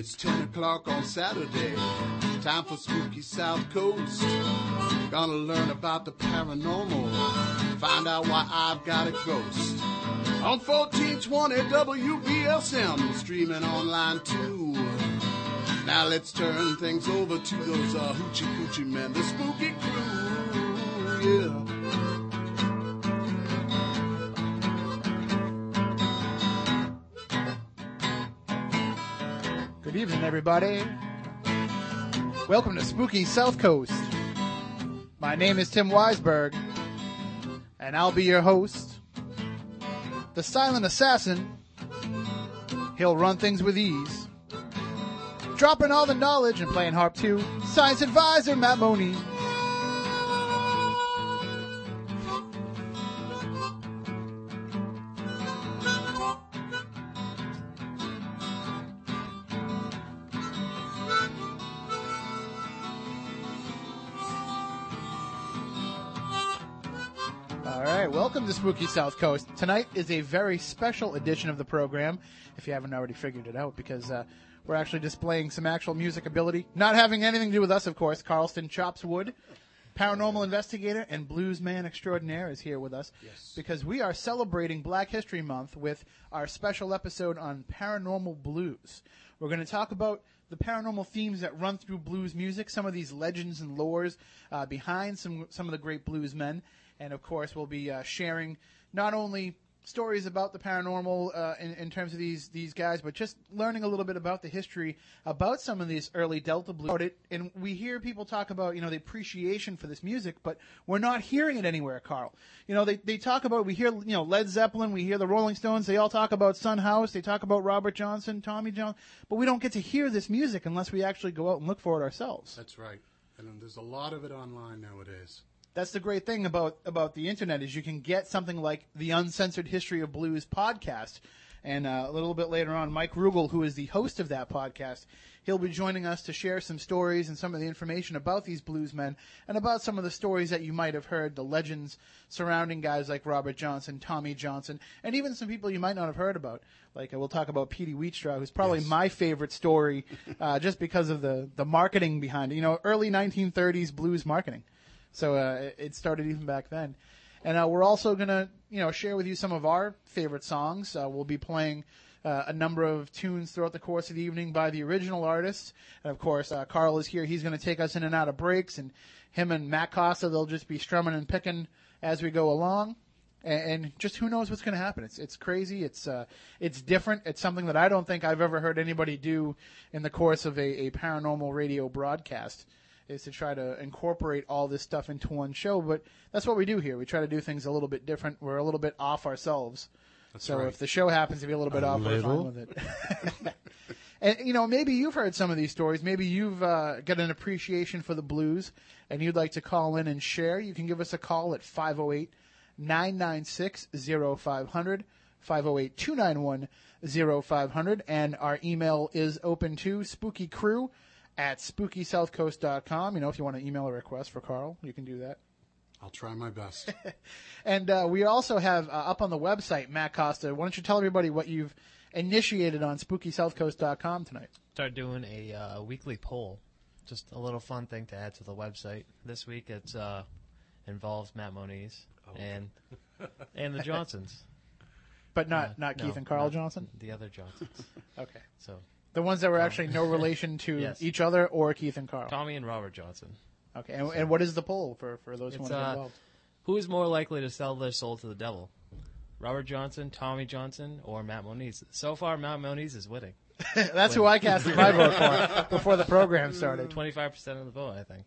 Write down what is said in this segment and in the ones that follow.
It's 10 o'clock on Saturday. Time for spooky South Coast. Gonna learn about the paranormal. Find out why I've got a ghost. On 1420 WBSM, streaming online too. Now let's turn things over to those uh, hoochie coochie men, the spooky crew. Yeah. Evening, everybody. Welcome to Spooky South Coast. My name is Tim Weisberg, and I'll be your host. The silent assassin. He'll run things with ease. Dropping all the knowledge and playing harp too. Science advisor Matt Moniz. Spooky South Coast. Tonight is a very special edition of the program, if you haven't already figured it out, because uh, we're actually displaying some actual music ability, not having anything to do with us, of course. Carlston Chops Wood, paranormal investigator and blues man extraordinaire, is here with us Yes. because we are celebrating Black History Month with our special episode on paranormal blues. We're going to talk about the paranormal themes that run through blues music, some of these legends and lores uh, behind some some of the great blues men, and of course we'll be uh, sharing not only stories about the paranormal uh, in, in terms of these these guys, but just learning a little bit about the history about some of these early Delta blues. And we hear people talk about you know the appreciation for this music, but we're not hearing it anywhere, Carl. You know they they talk about we hear you know Led Zeppelin, we hear the Rolling Stones, they all talk about Son House, they talk about Robert Johnson, Tommy John, but we don't get to hear this music unless we actually go out and look for it ourselves. That's right. And there's a lot of it online nowadays. That's the great thing about about the internet is you can get something like the Uncensored History of Blues podcast, and uh, a little bit later on, Mike Rugel, who is the host of that podcast, he'll be joining us to share some stories and some of the information about these blues men and about some of the stories that you might have heard, the legends surrounding guys like Robert Johnson, Tommy Johnson, and even some people you might not have heard about. Like uh, we'll talk about Petey Wheatstraw, who's probably Yes. my favorite story, uh, just because of the the marketing behind it. You know, early 1930s blues marketing. So uh, it- started even back then. And uh, we're also going to, you know, share with you some of our favorite songs. Uh, we'll be playing uh, a number of tunes throughout the course of the evening by the original artists. And of course, uh, Carl is here. He's going to take us in and out of breaks. And him and Matt Costa, they'll just be strumming and picking as we go along. And, and just who knows what's going to happen? It's it's crazy. It's uh, it's different. It's something that I don't think I've ever heard anybody do in the course of a, a paranormal radio broadcast is to try to incorporate all this stuff into one show. But that's what we do here. We try to do things a little bit different. We're a little bit off ourselves. so right. if the show happens to be a little bit A off, we're fine with it. and you know, maybe you've heard some of these stories. Maybe you've uh, got an appreciation for the blues, and you'd like to call in and share. You can give us a call at 508 996 0500. 508-291-0500 and our email is open to spookycrew at spookysouthcoast.com. You know, if you want to email a request for Carl, you can do that. I'll try my best. And uh, we also have uh, up on the website, Matt Costa. Why don't you tell everybody what you've initiated on spookysouthcoast.com tonight? start doing a uh, weekly poll. Just a little fun thing to add to the website. This week it's uh, involves Matt Moniz and and the Johnsons. But not Uh, not no, Keith and Carl not Johnson. The other Johnsons. Okay, So the ones that were actually no relation to Yes. each other or Keith and Carl. Tommy and Robert Johnson. Okay, and, and what is the poll for for those who It's, want to get uh, involved? Who is more likely to sell their soul to the devil? Robert Johnson, Tommy Johnson, or Matt Moniz? So far, Matt Moniz is winning. That's who I casted my vote for before the program started. Twenty-five percent of the vote, I think.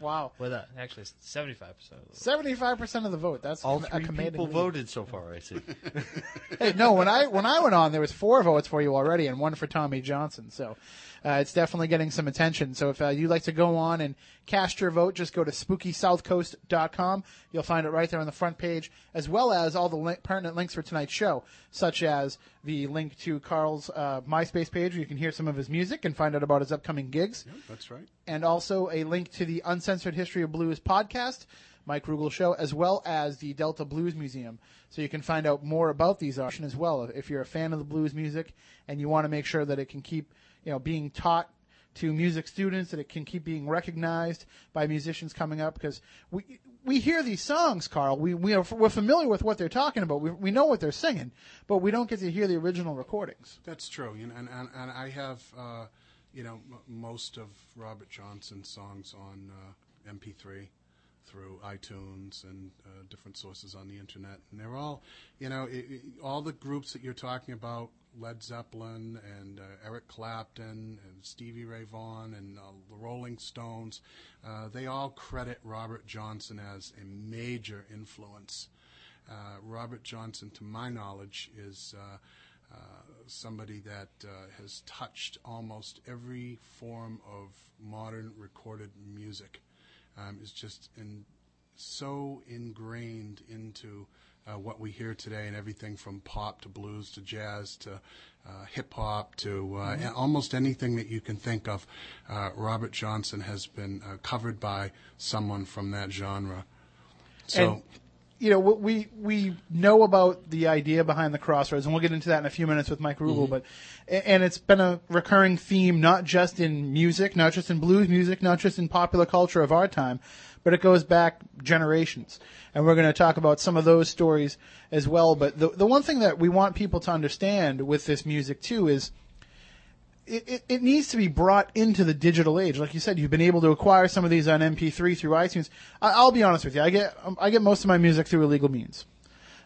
Wow, With uh, actually seventy-five percent of the seventy-five percent of the vote. That's All a three commanding people lead. voted so far. I see. Hey, no, when I when I went on, there was four votes for you already, and one for Tommy Johnson. So uh, it's definitely getting some attention. So if uh, you'd like to go on and cast your vote, just go to SpookySouthCoast.com. You'll find it right there on the front page, as well as all the link, pertinent links for tonight's show, such as the link to Carl's uh, MySpace page, where you can hear some of his music and find out about his upcoming gigs That's right. and also a link to the Uncensored History of Blues podcast, Mike Rugel Show, as well as the Delta Blues Museum. So you can find out more about these artists as well. If you're a fan of the blues music and you want to make sure that it can keep, you know being taught to music students, that it can keep being recognized by musicians coming up because we we hear these songs, Carl. We we are we're familiar with what they're talking about. We we know what they're singing, but we don't get to hear the original recordings. That's true, know, and, and, and I have, uh, you know, m- most of Robert Johnson's songs on uh, MP3 through iTunes and uh, different sources on the internet, and they're all, you know, i i all the groups that you're talking about, Led Zeppelin and uh, Eric Clapton and Stevie Ray Vaughan and uh, the Rolling Stones, uh, they all credit Robert Johnson as a major influence. Uh, Robert Johnson, to my knowledge, is uh, somebody that has touched almost every form of modern recorded music. Um, is just in, so ingrained into uh, what we hear today, and everything from pop to blues to jazz to uh, hip hop to uh, a- almost anything that you can think of. Uh, Robert Johnson has been uh, covered by someone from that genre. So. And you know, we we know about the idea behind the crossroads, and we'll get into that in a few minutes with Mike Rugel. But and it's been a recurring theme, not just in music, not just in blues music, not just in popular culture of our time, but it goes back generations. And we're going to talk about some of those stories as well. But the the one thing that we want people to understand with this music too is it, it, it needs to be brought into the digital age. Like you said, you've been able to acquire some of these on MP3 through iTunes. I, I'll be honest with you, I get I get most of my music through illegal means.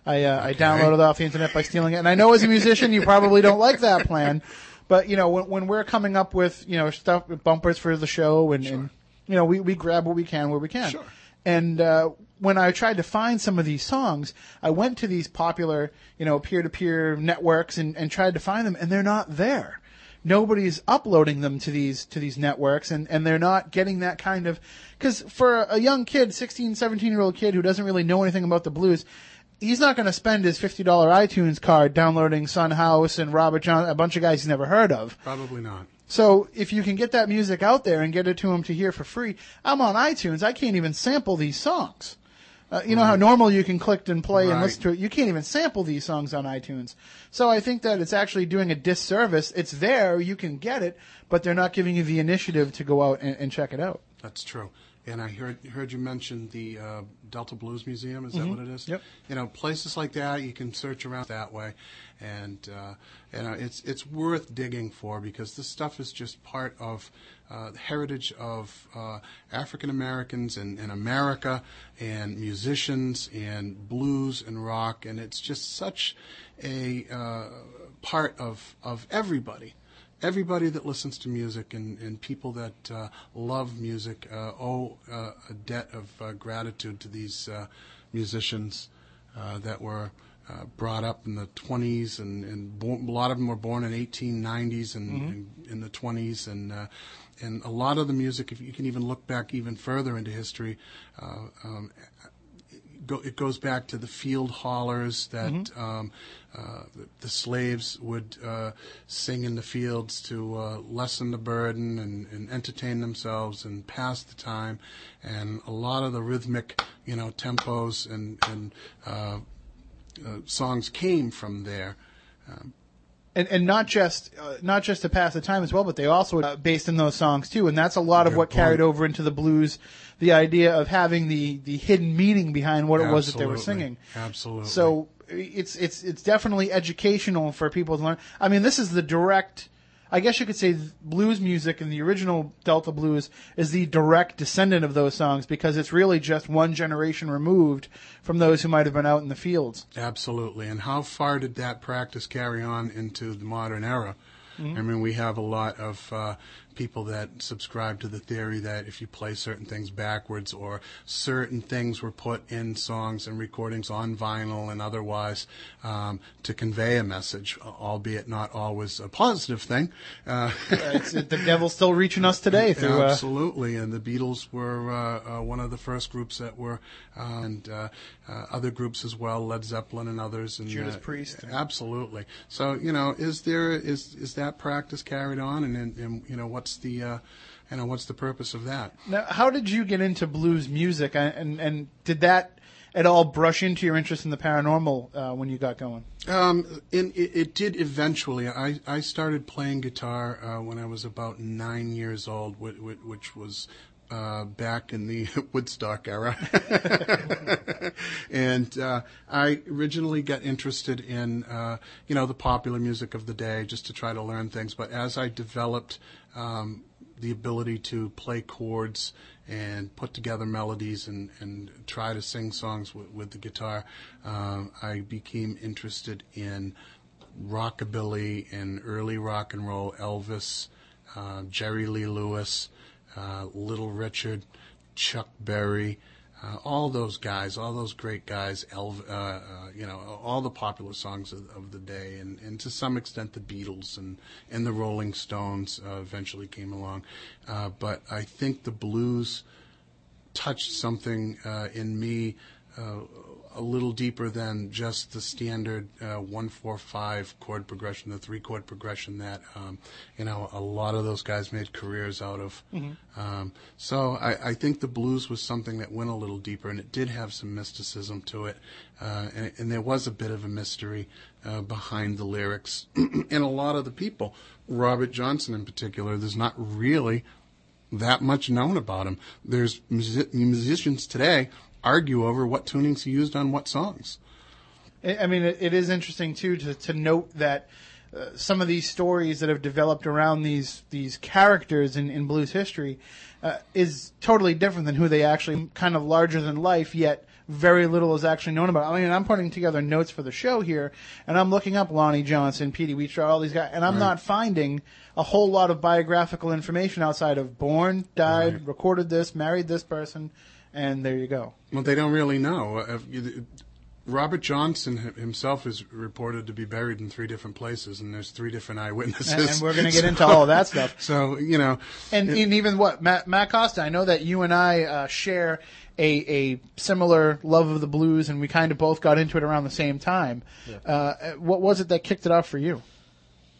I uh, I download it off the internet by stealing it, and I know as a musician you probably don't like that plan, but you know when when we're coming up with you know stuff bumpers for the show and, and you know we we grab what we can where we can. Sure. And uh, when I tried to find some of these songs, I went to these popular, you know, peer-to-peer networks and, and tried to find them, and they're not there. Nobody's uploading them to these to these networks, and, and they're not getting that kind of because for a young kid, 16, 17 year old kid who doesn't really know anything about the blues, he's not going to spend his fifty dollar iTunes card downloading Son House and Robert John, a bunch of guys he's never heard of. Probably not. So if you can get that music out there and get it to him to hear for free, I'm on iTunes. I can't even sample these songs. Uh, you know how normal you can click and play and listen to it. You can't even sample these songs on iTunes. So I think that it's actually doing a disservice. It's there, you can get it, but they're not giving you the initiative to go out and, and check it out. That's true. And I heard heard you mention the uh, Delta Blues Museum. Is that what it is? Mm-hmm. Yep. You know, places like that you can search around that way, and uh, you know it's it's worth digging for because this stuff is just part of uh, the heritage of uh, African Americans and, and America, and musicians and blues and rock, and it's just such a uh, part of of everybody everybody that listens to music and, and people that uh, love music uh, owe uh, a debt of uh, gratitude to these uh, musicians uh, that were uh, brought up in the 20s and, and born, a lot of them were born in 1890s and, and in the 20s and uh, and a lot of the music if you can even look back even further into history uh, um, go, it goes back to the field haulers that um, uh, the, the slaves would uh, sing in the fields to uh, lessen the burden and, and entertain themselves and pass the time. And a lot of the rhythmic, you know, tempos and, and uh, uh, songs came from there. and and not just uh, not just to pass the time as well, but they also uh, based in those songs too, and that's a lot of Good what carried over into the blues. The idea of having the the hidden meaning behind what it was that they were singing. Absolutely. So it's it's it's definitely educational for people to learn. I mean, this is the direct. I guess you could say blues music and the original Delta blues is the direct descendant of those songs because it's really just one generation removed from those who might have been out in the fields. Absolutely. And how far did that practice carry on into the modern era? I mean, we have a lot of uh, people that subscribe to the theory that if you play certain things backwards or certain things were put in songs and recordings on vinyl and otherwise um, to convey a message, albeit not always a positive thing. Uh, It's, the devil's still reaching us today through. Uh, Absolutely, and the Beatles were uh, uh, one of the first groups that were, uh, and uh, uh, other groups as well, Led Zeppelin and others, and Judas uh, Priest. Absolutely. So you know, is there is is that practice carried on, and, and, and you know, what's the uh, you know what's the purpose of that? Now, how did you get into blues music, and and, and did that? at all brush into your interest in the paranormal uh, when you got going? Um, and it, it did eventually. I, I started playing guitar uh, when I was about nine years old, which, which was uh, back in the Woodstock era. and uh, I originally got interested in, uh, you know, the popular music of the day just to try to learn things. But as I developed um, the ability to play chords and put together melodies and, and try to sing songs with, with the guitar, uh, I became interested in rockabilly and early rock and roll, Elvis, uh, Jerry Lee Lewis, Little Richard, Chuck Berry, uh, all those guys, all those great guys, Elv, uh, uh, you know, all the popular songs of, of, the day, and, and to some extent the Beatles and, and the Rolling Stones uh, eventually came along. Uh, but I think the blues touched something uh, in me a little deeper than just the standard uh, one four five chord progression, the three chord progression that um, you know a lot of those guys made careers out of. Mm-hmm. Um, so I, I, think the blues was something that went a little deeper, and it did have some mysticism to it, uh, and, and, there was a bit of a mystery uh, behind the lyrics, and a lot of the people, Robert Johnson in particular. There's not really that much known about him. There's music- musicians today argue over what tunings he used on what songs. I mean, it is interesting too to, to note that uh, some of these stories that have developed around these these characters in, in blues history uh, is totally different than who they actually kind of larger than life. Yet very little is actually known about. I mean, I'm putting together notes for the show here, and I'm looking up Lonnie Johnson, Petey Wheatstraw, all these guys, and I'm right. not finding a whole lot of biographical information outside of born, died, right. recorded this, married this person and there you go. Well, they don't really know. Uh, Robert Johnson himself is reported to be buried in three different places, and there's three different eyewitnesses. And, and we're going to get so, into all of that stuff. So you know, and, it, and even what Matt, Matt, Costa, I know that you and I uh, share a, a similar love of the blues, and we kind of both got into it around the same time. Yeah. Uh, what was it that kicked it off for you?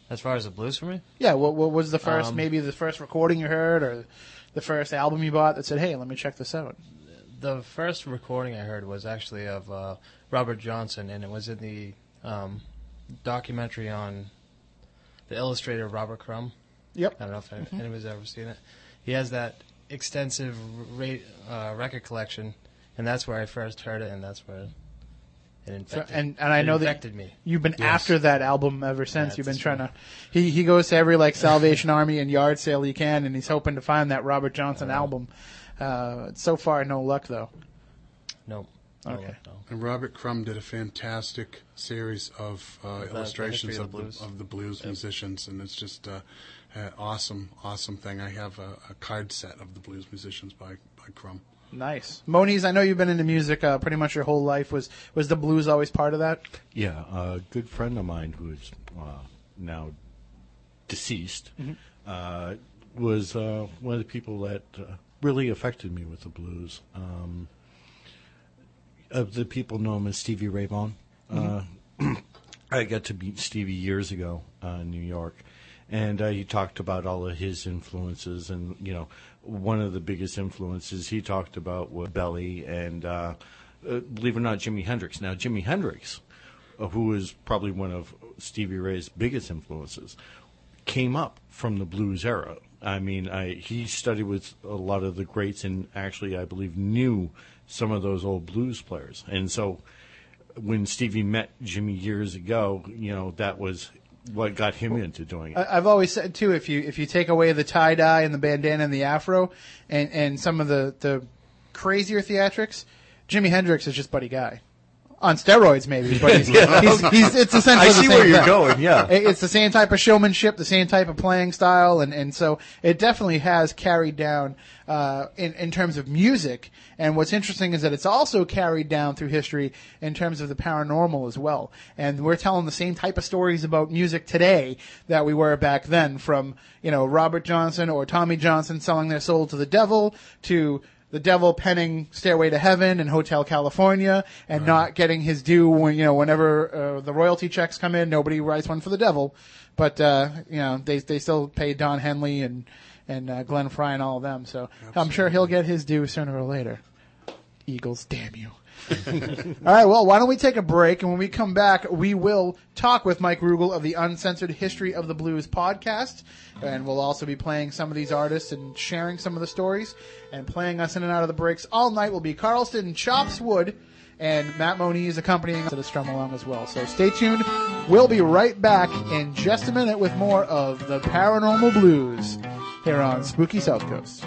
As far as the blues for me? Yeah. What, what was the first, um, maybe the first recording you heard, or the first album you bought that said, "Hey, let me check this out"? The first recording I heard was actually of uh, Robert Johnson, and it was in the um, documentary on the illustrator Robert Crumb. Yep. I don't know if mm-hmm. anybody's ever seen it. He has that extensive ra- uh, record collection, and that's where I first heard it, and that's where it infected. So, and and I know that me. you've been yes. after that album ever since. you've been trying to. He he goes to every like Salvation Army and yard sale he can, and he's hoping to find that Robert Johnson uh, album. Uh, so far, no luck though. Nope. No okay. Luck, no. And Robert Crumb did a fantastic series of uh, illustrations of, the, of the blues yep. musicians, and it's just uh, an awesome, awesome thing. I have a, a, card set of the blues musicians by by Crumb. Nice, Moniz. I know you've been into music uh, pretty much your whole life. Was was the blues always part of that? Yeah, a good friend of mine who is uh, now deceased mm-hmm. Uh, was uh, one of the people that really affected me with the blues. Um, of the people know him as Stevie Ray Vaughan. Mm-hmm. Uh, I got to meet Stevie years ago uh, in New York, and uh, he talked about all of his influences. And you know, one of the biggest influences he talked about was Belly, and uh, uh, believe it or not, Jimi Hendrix. Now, Jimi Hendrix, uh, who was probably one of Stevie Ray's biggest influences, came up from the blues era. I mean, I, he studied with a lot of the greats, and actually, I believe, knew some of those old blues players. And so, when Stevie met Jimi years ago, you know, that was what got him into doing it. I've always said too, if you if you take away the tie dye and the bandana and the afro, and and some of the the crazier theatrics, Jimi Hendrix is just Buddy Guy on steroids, maybe. But he's, he's, he's, it's essentially I see where you're thing. going. Yeah, it's the same type of showmanship, the same type of playing style, and and so it definitely has carried down uh, in in terms of music. And what's interesting is that it's also carried down through history in terms of the paranormal as well. And we're telling the same type of stories about music today that we were back then, from you know Robert Johnson or Tommy Johnson selling their soul to the devil to the devil penning Stairway to Heaven and Hotel California and right. not getting his due when, you know, whenever uh, the royalty checks come in, nobody writes one for the devil. But, uh, you know, they, they still pay Don Henley and, and uh, Glenn Frey and all of them. So Absolutely. I'm sure he'll get his due sooner or later. Eagles, damn you. All right, well, why don't we take a break, and when we come back, we will talk with Mike Rugel of the Uncensored History of the Blues podcast, and we'll also be playing some of these artists and sharing some of the stories, and playing us in and out of the breaks all night will be Carlston Chops Wood, and Matt Moniz accompanying us to strum along as well. So stay tuned. We'll be right back in just a minute with more of the Paranormal Blues here on Spooky South Coast.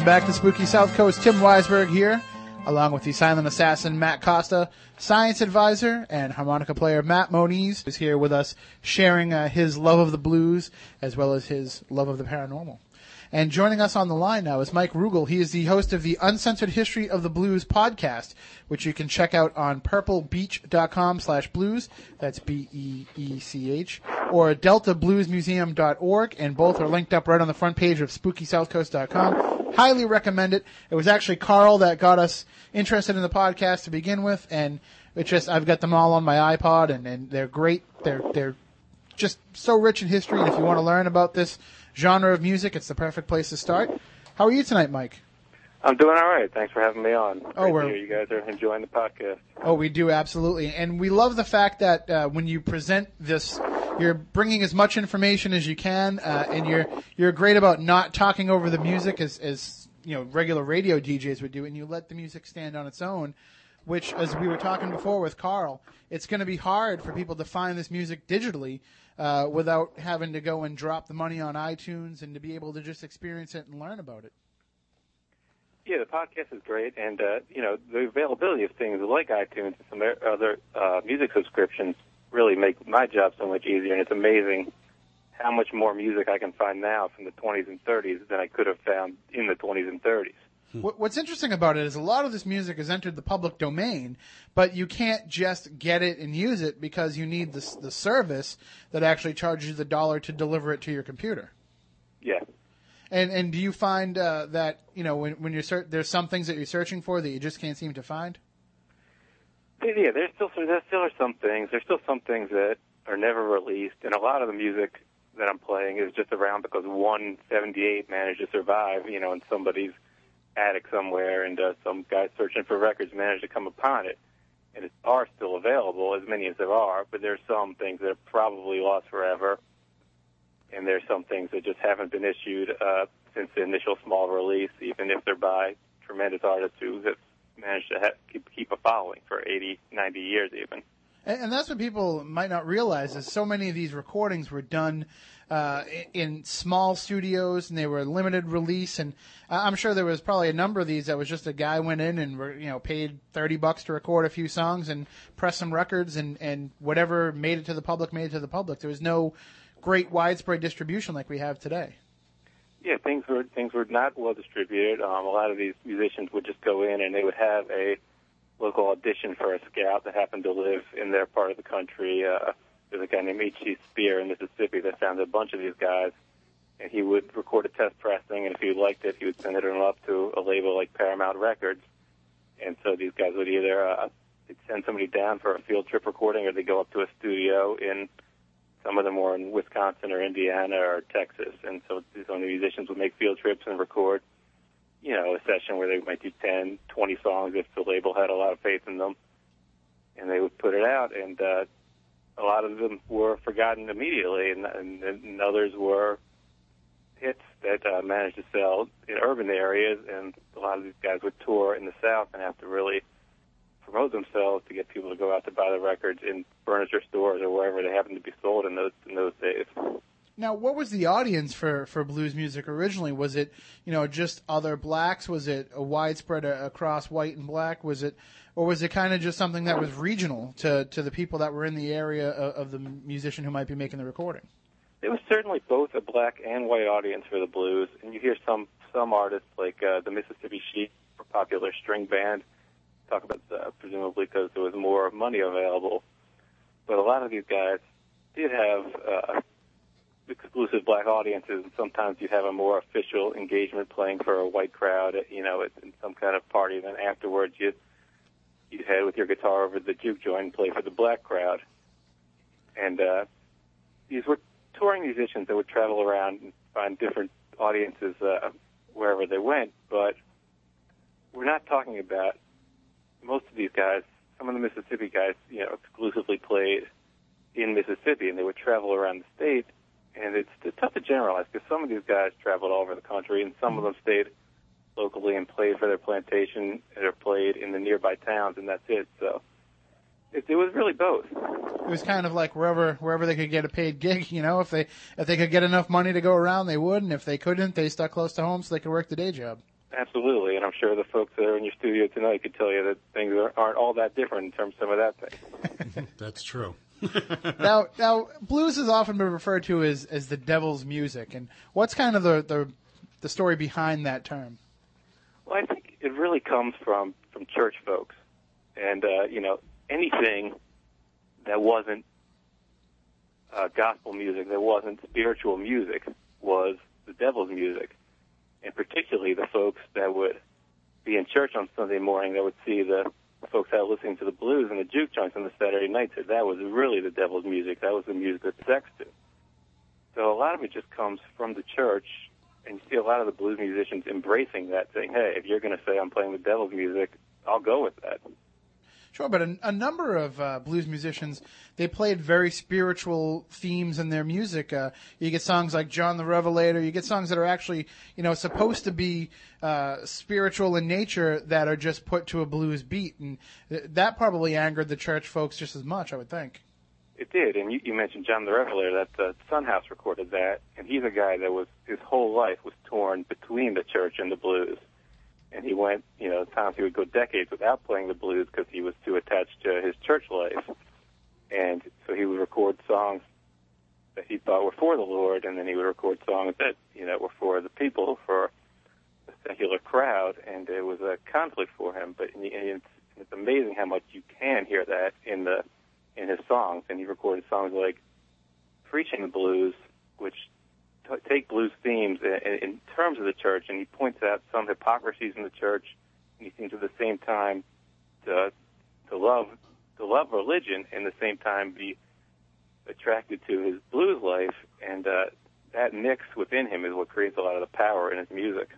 Welcome back to Spooky South Coast. Tim Weisberg here, along with the silent assassin Matt Costa, science advisor and harmonica player Matt Moniz is here with us, sharing uh, his love of the blues as well as his love of the paranormal. And joining us on the line now is Mike Rugel. He is the host of the Uncensored History of the Blues podcast, which you can check out on purplebeech.com slash blues. That's B-E-E-C-H. Or deltabluesmuseum.org. And both are linked up right on the front page of spookysouthcoast.com. Highly recommend it. It was actually Carl that got us interested in the podcast to begin with. And it just, I've got them all on my iPod and, and they're great. They're, they're just so rich in history. And if you want to learn about this genre of music, it's the perfect place to start. How are you tonight, Mike? I'm doing all right. Thanks for having me on. Oh, Great we're- you guys are enjoying the podcast. Oh, we do absolutely, and we love the fact that uh, when you present this, you're bringing as much information as you can, uh, and you're you're great about not talking over the music as as you know regular radio DJs would do, and you let the music stand on its own. Which, as we were talking before with Carl, it's going to be hard for people to find this music digitally uh, without having to go and drop the money on iTunes and to be able to just experience it and learn about it. Yeah, the podcast is great, and uh, you know the availability of things like iTunes and some other uh, music subscriptions really make my job so much easier. And it's amazing how much more music I can find now from the 20s and 30s than I could have found in the 20s and 30s. What's interesting about it is a lot of this music has entered the public domain, but you can't just get it and use it because you need the, the service that actually charges the dollar to deliver it to your computer. Yeah. And and do you find uh, that you know when when you're there's some things that you're searching for that you just can't seem to find? Yeah, there's still some, there still are some things. There's still some things that are never released, and a lot of the music that I'm playing is just around because one 78 managed to survive, you know, in somebody's attic somewhere, and uh, some guy searching for records managed to come upon it. And it are still available, as many as there are, but there's some things that are probably lost forever, and there's some things that just haven't been issued uh, since the initial small release, even if they're by tremendous artists who have managed to keep, keep a following for 80, 90 years even. And, and that's what people might not realize is so many of these recordings were done uh, in small studios and they were limited release. And I'm sure there was probably a number of these that was just a guy went in and you know paid thirty bucks to record a few songs and press some records and and whatever made it to the public made it to the public. There was no great widespread distribution like we have today. Yeah, things were things were not well distributed. Um, a lot of these musicians would just go in and they would have a local audition for a scout that happened to live in their part of the country. Uh, there's a guy named H.C. Speir in Mississippi that found a bunch of these guys, and he would record a test pressing, and if he liked it, he would send it up to a label like Paramount Records. And so these guys would either uh, they'd send somebody down for a field trip recording, or they go up to a studio in some of them were in Wisconsin or Indiana or Texas, and so these only musicians would make field trips and record, you know, a session where they might do 10, 20 songs if the label had a lot of faith in them, and they would put it out, and uh, a lot of them were forgotten immediately, and, and, and others were hits that uh, managed to sell in urban areas, and a lot of these guys would tour in the South and have to really promote themselves to get people to go out to buy the records in furniture stores or wherever they happen to be sold in those in those days. Now, what was the audience for, for blues music originally? Was it, you know, just other blacks? Was it a widespread a- across white and black? Was it, or was it kind of just something that was regional to, to the people that were in the area of, of the musician who might be making the recording? there was certainly both a black and white audience for the blues, and you hear some some artists like uh, the Mississippi Sheiks, a popular string band, talk about uh, presumably because there was more money available. But a lot of these guys did have uh, exclusive black audiences, and sometimes you'd have a more official engagement playing for a white crowd, you know, at, in some kind of party. Then afterwards, you you'd head with your guitar over to the juke joint and play for the black crowd. And uh, these were touring musicians that would travel around and find different audiences uh, wherever they went. But we're not talking about most of these guys. Some of the Mississippi guys, you know, exclusively played in Mississippi, and they would travel around the state. And it's, it's tough to generalize because some of these guys traveled all over the country, and some of them stayed locally and played for their plantation or played in the nearby towns, and that's it. So it, it was really both. It was kind of like wherever wherever they could get a paid gig. You know, if they if they could get enough money to go around, they would, and if they couldn't, they stuck close to home so they could work the day job. Absolutely, and I'm sure the folks that are in your studio tonight could tell you that things are, aren't all that different in terms of some of that thing. That's true. now, now, blues has often been referred to as as the devil's music, and what's kind of the the, the story behind that term? Well, I think it really comes from from church folks, and uh, you know anything that wasn't uh, gospel music, that wasn't spiritual music, was the devil's music, and particularly the folks that would be in church on Sunday morning that would see the folks out listening to the blues and the juke joints on the Saturday night said that was really the devil's music. That was the music that sex to. So a lot of it just comes from the church, and you see a lot of the blues musicians embracing that, saying, "Hey, if you're going to say I'm playing the devil's music, I'll go with that." Sure, but a, a number of uh, blues musicians they played very spiritual themes in their music. Uh, you get songs like John the Revelator. You get songs that are actually you know supposed to be uh, spiritual in nature that are just put to a blues beat, and th- that probably angered the church folks just as much. I would think. It did, and you, you mentioned John the Revelator. That uh, Son House recorded that, and he's a guy that was his whole life was torn between the church and the blues and he went, you know, times he would go decades without playing the blues because he was too attached to his church life. And so he would record songs that he thought were for the Lord, and then he would record songs that, you know, were for the people, for the secular crowd, and it was a conflict for him. But and it's, it's amazing how much you can hear that in the in his songs. And he recorded songs like "Preaching the Blues," which take blues themes in, in terms of the church, and he points out some hypocrisies in the church, and he seems at the same time to to love to love religion, and at the same time be attracted to his blues life, and uh, that mix within him is what creates a lot of the power in his music.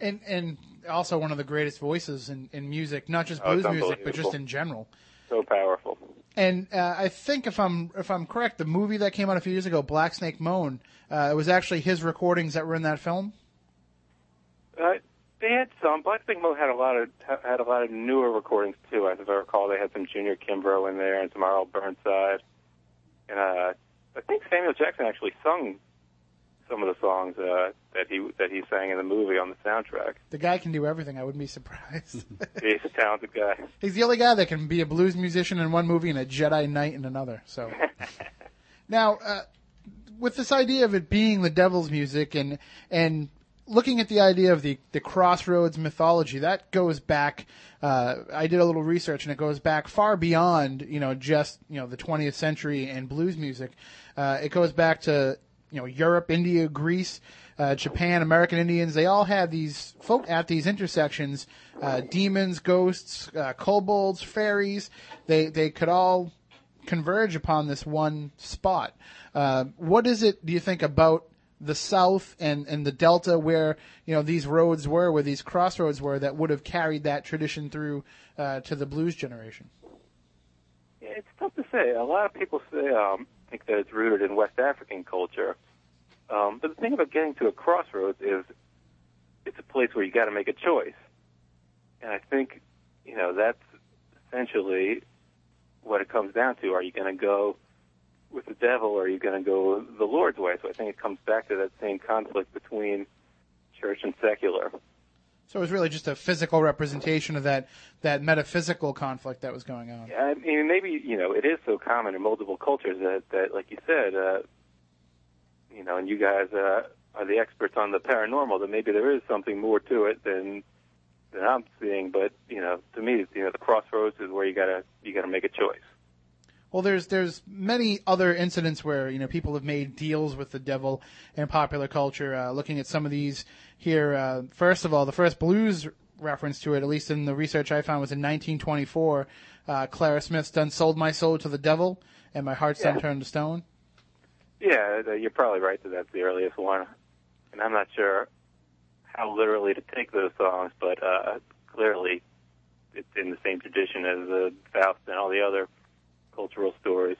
And and also one of the greatest voices in, in music, not just blues oh, music, but just in general. So powerful. And uh, I think if I'm if I'm correct, the movie that came out a few years ago, Black Snake Moan, uh, it was actually his recordings that were in that film. Uh, they had some. Black Snake Moan had a lot of had a lot of newer recordings too. As I recall, they had some Junior Kimbrough in there and some R.L. Burnside, and uh, I think Samuel Jackson actually sung some of the songs uh, that he that he sang in the movie on the soundtrack. The guy can do everything. I wouldn't be surprised. He's a talented guy. He's the only guy that can be a blues musician in one movie and a Jedi Knight in another. So now, uh, with this idea of it being the devil's music and and looking at the idea of the the crossroads mythology, that goes back. Uh, I did a little research and it goes back far beyond you know just you know the 20th century and blues music. Uh, it goes back to you know Europe, India, Greece, uh, Japan, American Indians. They all had these folk at these intersections. Uh, demons, ghosts, uh, kobolds, fairies. They they could all converge upon this one spot. Uh, what is it? Do you think about the South and, and the Delta, where you know these roads were, where these crossroads were, that would have carried that tradition through uh, to the blues generation? It's tough to say. A lot of people say um, think that it's rooted in West African culture. Um, but the thing about getting to a crossroads is it's a place where you got to make a choice. And I think, you know, that's essentially what it comes down to. Are you going to go with the devil or are you going to go the Lord's way? So I think it comes back to that same conflict between church and secular. So it was really just a physical representation of that that metaphysical conflict that was going on. Yeah, I mean, maybe you know it is so common in multiple cultures that that, like you said, uh, you know, and you guys uh, are the experts on the paranormal, then maybe there is something more to it than than I'm seeing. But you know, to me, you know, the crossroads is where you gotta you gotta make a choice. Well, there's there's many other incidents where you know people have made deals with the devil in popular culture. Uh, looking at some of these here, uh, first of all, the first blues reference to it, at least in the research I found, was in 1924. Uh, Clara Smith's done "Sold My Soul to the Devil" and "My Heart's Done Turned to Stone." Yeah, uh, you're probably right that that's the earliest one, and I'm not sure how literally to take those songs, but uh, clearly it's in the same tradition as uh, Faust and all the other cultural stories.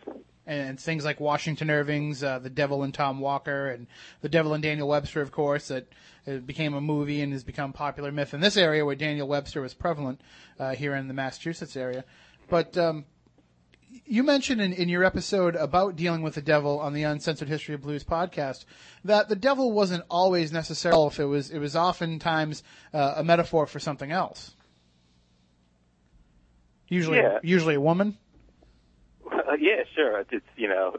and things like Washington Irving's uh, "The Devil and Tom Walker" and "The Devil and Daniel Webster," of course, that uh, became a movie and has become popular myth in this area where Daniel Webster was prevalent uh, here in the Massachusetts area. But um, you mentioned in, in your episode about dealing with the devil on the Uncensored History of Blues podcast that the devil wasn't always necessarily if it was it was oftentimes uh, a metaphor for something else. Usually, Yeah. usually a woman. Uh, yeah, sure. It's you know,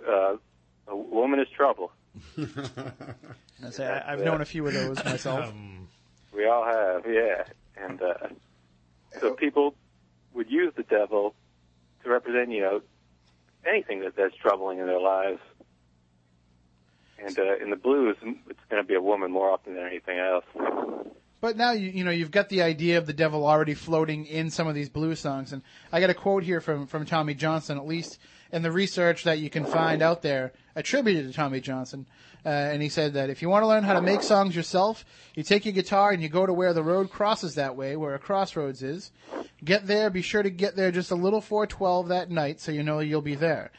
uh, a woman is trouble. I say, I, I've known a few of those myself. Um, We all have, yeah. And uh, so people would use the devil to represent, you know, anything that that's troubling in their lives. And uh, in the blues, it's going to be a woman more often than anything else. But now you you know you've got the idea of the devil already floating in some of these blues songs, and I got a quote here from from Tommy Johnson, at least in the research that you can find out there attributed to Tommy Johnson, uh, and he said that if you want to learn how to make songs yourself, you take your guitar and you go to where the road crosses that way, where a crossroads is. Get there. Be sure to get there just a little 412 that night, so you know you'll be there.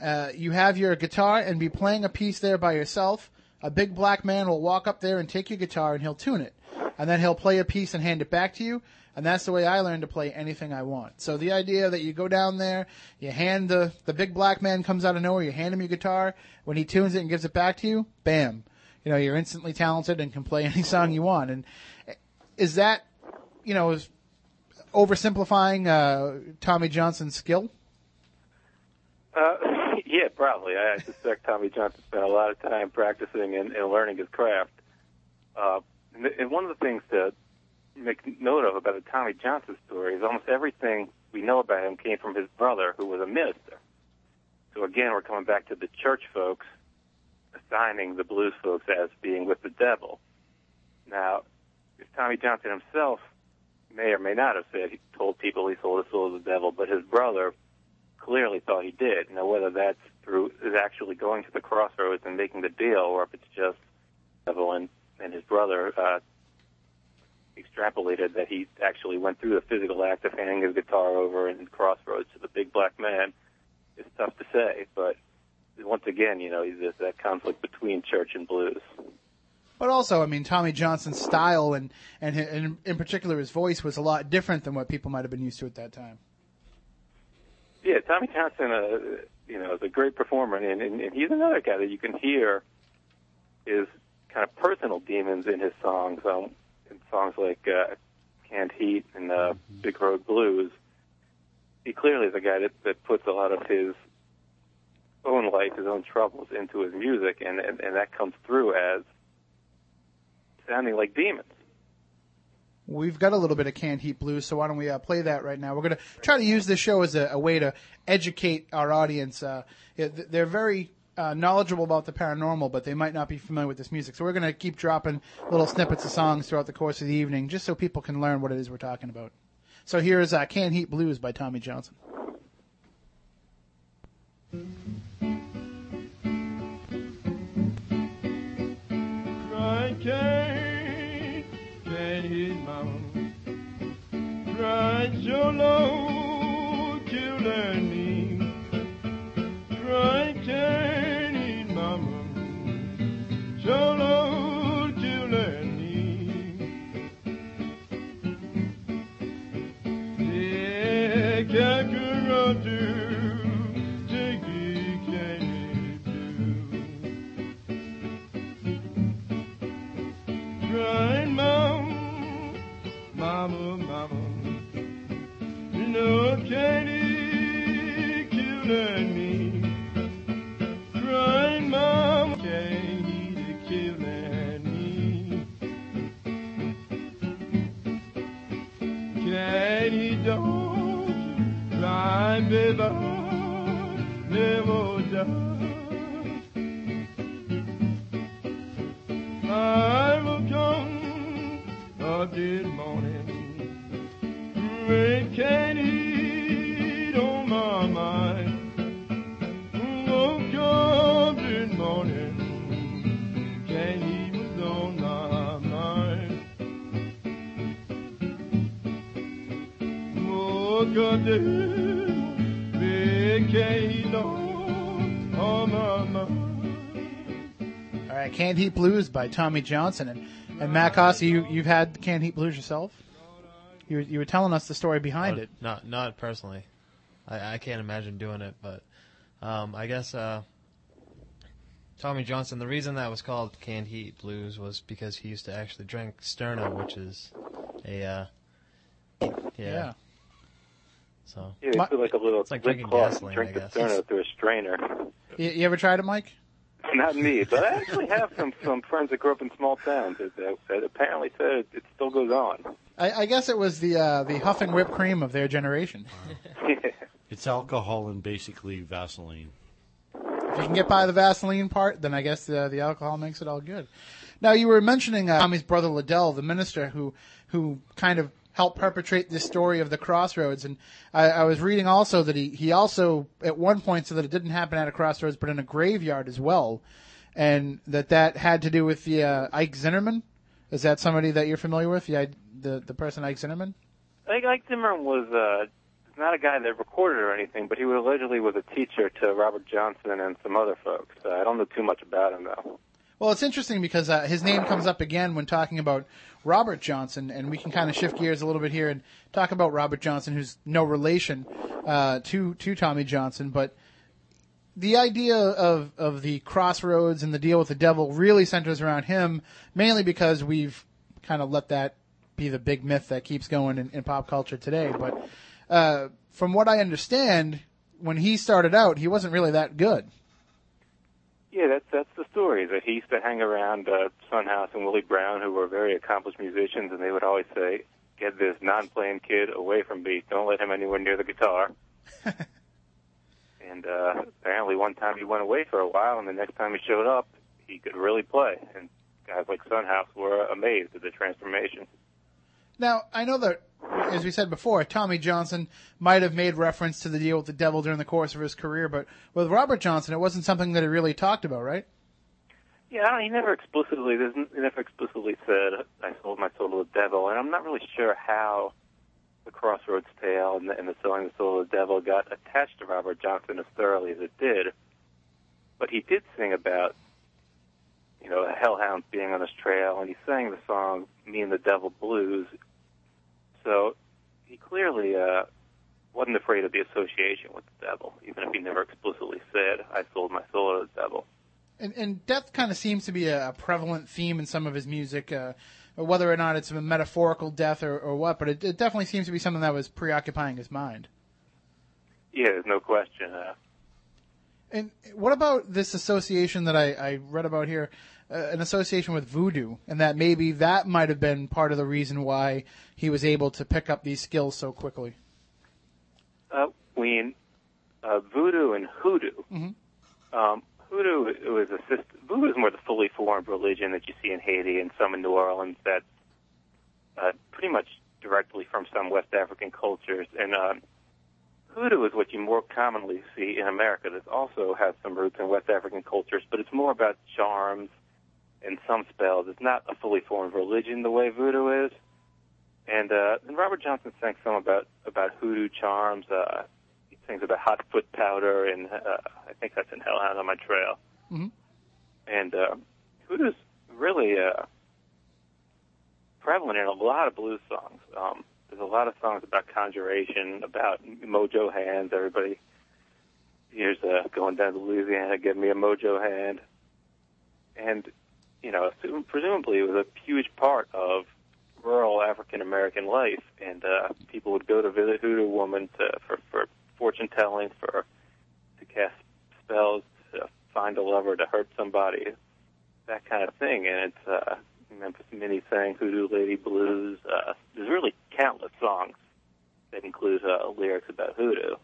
Uh, you have your guitar and be playing a piece there by yourself. A big black man will walk up there and take your guitar and he'll tune it. And then he'll play a piece and hand it back to you. And that's the way I learned to play anything I want. So the idea that you go down there, you hand the, the big black man comes out of nowhere, you hand him your guitar, when he tunes it and gives it back to you, bam. You know, you're instantly talented and can play any song you want. And is that, you know, is oversimplifying, uh, Tommy Johnson's skill? Uh, yeah, probably. I suspect Tommy Johnson spent a lot of time practicing and, and learning his craft. Uh, and, and one of the things to make note of about the Tommy Johnson story is almost everything we know about him came from his brother, who was a minister. So again, we're coming back to the church folks assigning the blues folks as being with the devil. Now, if Tommy Johnson himself may or may not have said he told people he sold his soul to the devil, but his brother clearly thought he did. Now, whether that's through is actually going to the crossroads and making the deal, or if it's just devil and, and his brother uh, extrapolated that he actually went through the physical act of handing his guitar over in crossroads to the big black man, is tough to say. But once again, you know, there's that conflict between church and blues. But also, I mean, Tommy Johnson's style and, and, and in particular his voice was a lot different than what people might have been used to at that time. Yeah, Tommy Johnson, uh, you know, is a great performer, and, and, and he's another guy that you can hear his kind of personal demons in his songs. Um, in songs like uh, "Canned Heat" and uh, "Big Road Blues," he clearly is a guy that, that puts a lot of his own life, his own troubles into his music, and, and, and that comes through as sounding like demons. We've got a little bit of canned heat blues, so why don't we uh, play that right now? We're going to try to use this show as a, a way to educate our audience. Uh, they're very uh, knowledgeable about the paranormal, but they might not be familiar with this music. So we're going to keep dropping little snippets of songs throughout the course of the evening, just so people can learn what it is we're talking about. So here's uh, "Canned Heat Blues" by Tommy Johnson. Crying so low, killing me. Can't All right, Canned Heat Blues by Tommy Johnson and and Matt Costa. You you've had Canned Heat Blues yourself. You were, you were telling us the story behind it. Not not personally. I, I can't imagine doing it, but um, I guess uh, Tommy Johnson. The reason that was called canned heat blues was because he used to actually drink Sterno, which is a uh, yeah. Yeah. So Yeah, they My- put like a little It's like lip drinking gasoline, drink I the guess. sterno through a strainer. You, you ever tried it, Mike? Not me, but I actually have some some friends that grew up in small towns that, that, that apparently said it still goes on. I, I guess it was the uh, the huffing whipped cream of their generation. It's alcohol and basically Vaseline. If you can get by the Vaseline part, then I guess the the alcohol makes it all good. Now you were mentioning uh, Tommy's brother Liddell, the minister who who kind of helped perpetrate this story of the crossroads, and I, I was reading also that he he also at one point said that it didn't happen at a crossroads, but in a graveyard as well, and that that had to do with the uh, Ike Zinnerman. Is that somebody that you're familiar with? The the the person Ike Zinnerman? I think Ike Zimmerman was uh, not a guy that recorded or anything, but he allegedly was a teacher to Robert Johnson and some other folks. Uh, I don't know too much about him though. Well, it's interesting because uh, his name comes up again when talking about Robert Johnson, and we can kind of shift gears a little bit here and talk about Robert Johnson, who's no relation uh, to to Tommy Johnson, but the idea of of the crossroads and the deal with the devil really centers around him, mainly because we've kind of let that be the big myth that keeps going in, in pop culture today. But uh, from what I understand, when he started out, he wasn't really that good. Yeah, that's that's the story. That he used to hang around uh, Son House and Willie Brown, who were very accomplished musicians, and they would always say, "Get this non-playing kid away from me. Don't let him anywhere near the guitar." and uh, apparently, one time he went away for a while, and the next time he showed up, he could really play. And guys like Son House were amazed at the transformation. Now, I know that, as we said before, Tommy Johnson might have made reference to the deal with the devil during the course of his career, but with Robert Johnson, it wasn't something that he really talked about, right? Yeah, he never explicitly there's he never explicitly said, "I sold my soul to the devil," and I'm not really sure how the Crossroads tale and the, and the selling the soul to the devil got attached to Robert Johnson as thoroughly as it did. But he did sing about, you know, a hellhound being on his trail, and he sang the song "Me and the Devil Blues." So he clearly uh, wasn't afraid of the association with the devil, even if he never explicitly said, "I sold my soul to the devil." And, and death kind of seems to be a, prevalent theme in some of his music, uh, whether or not it's a metaphorical death or, or what, but it, it definitely seems to be something that was preoccupying his mind. Yeah, there's no question. Uh, And what about this association that I, I read about here, uh, an association with voodoo, and that maybe that might have been part of the reason why he was able to pick up these skills so quickly? uh, uh, voodoo and hoodoo. Mhm. Um, hoodoo was a system. Voodoo is more the fully formed religion that you see in Haiti and some in New Orleans. That's uh, pretty much directly from some West African cultures. And um, hoodoo is what you more commonly see in America. That also has some roots in West African cultures, but it's more about charms and some spells. It's not a fully formed religion the way voodoo is. And uh, and Robert Johnson sang some about about hoodoo charms. Uh, he sings about hot foot powder, and uh, I think that's in Hellhound on My Trail. Mhm. And uh, hoodoo's really uh, prevalent in a lot of blues songs. Um, there's a lot of songs about conjuration, about mojo hands. Everybody here's uh, going down to Louisiana, give me a mojo hand, and you know, presumably it was a huge part of rural African American life, and uh, people would go to visit Hoodoo Woman to, for for fortune telling, for to cast spells, to find a lover, to hurt somebody, that kind of thing. And it's uh, Memphis Minnie sang Hoodoo Lady Blues. Uh, there's really countless songs that include uh, lyrics about hoodoo.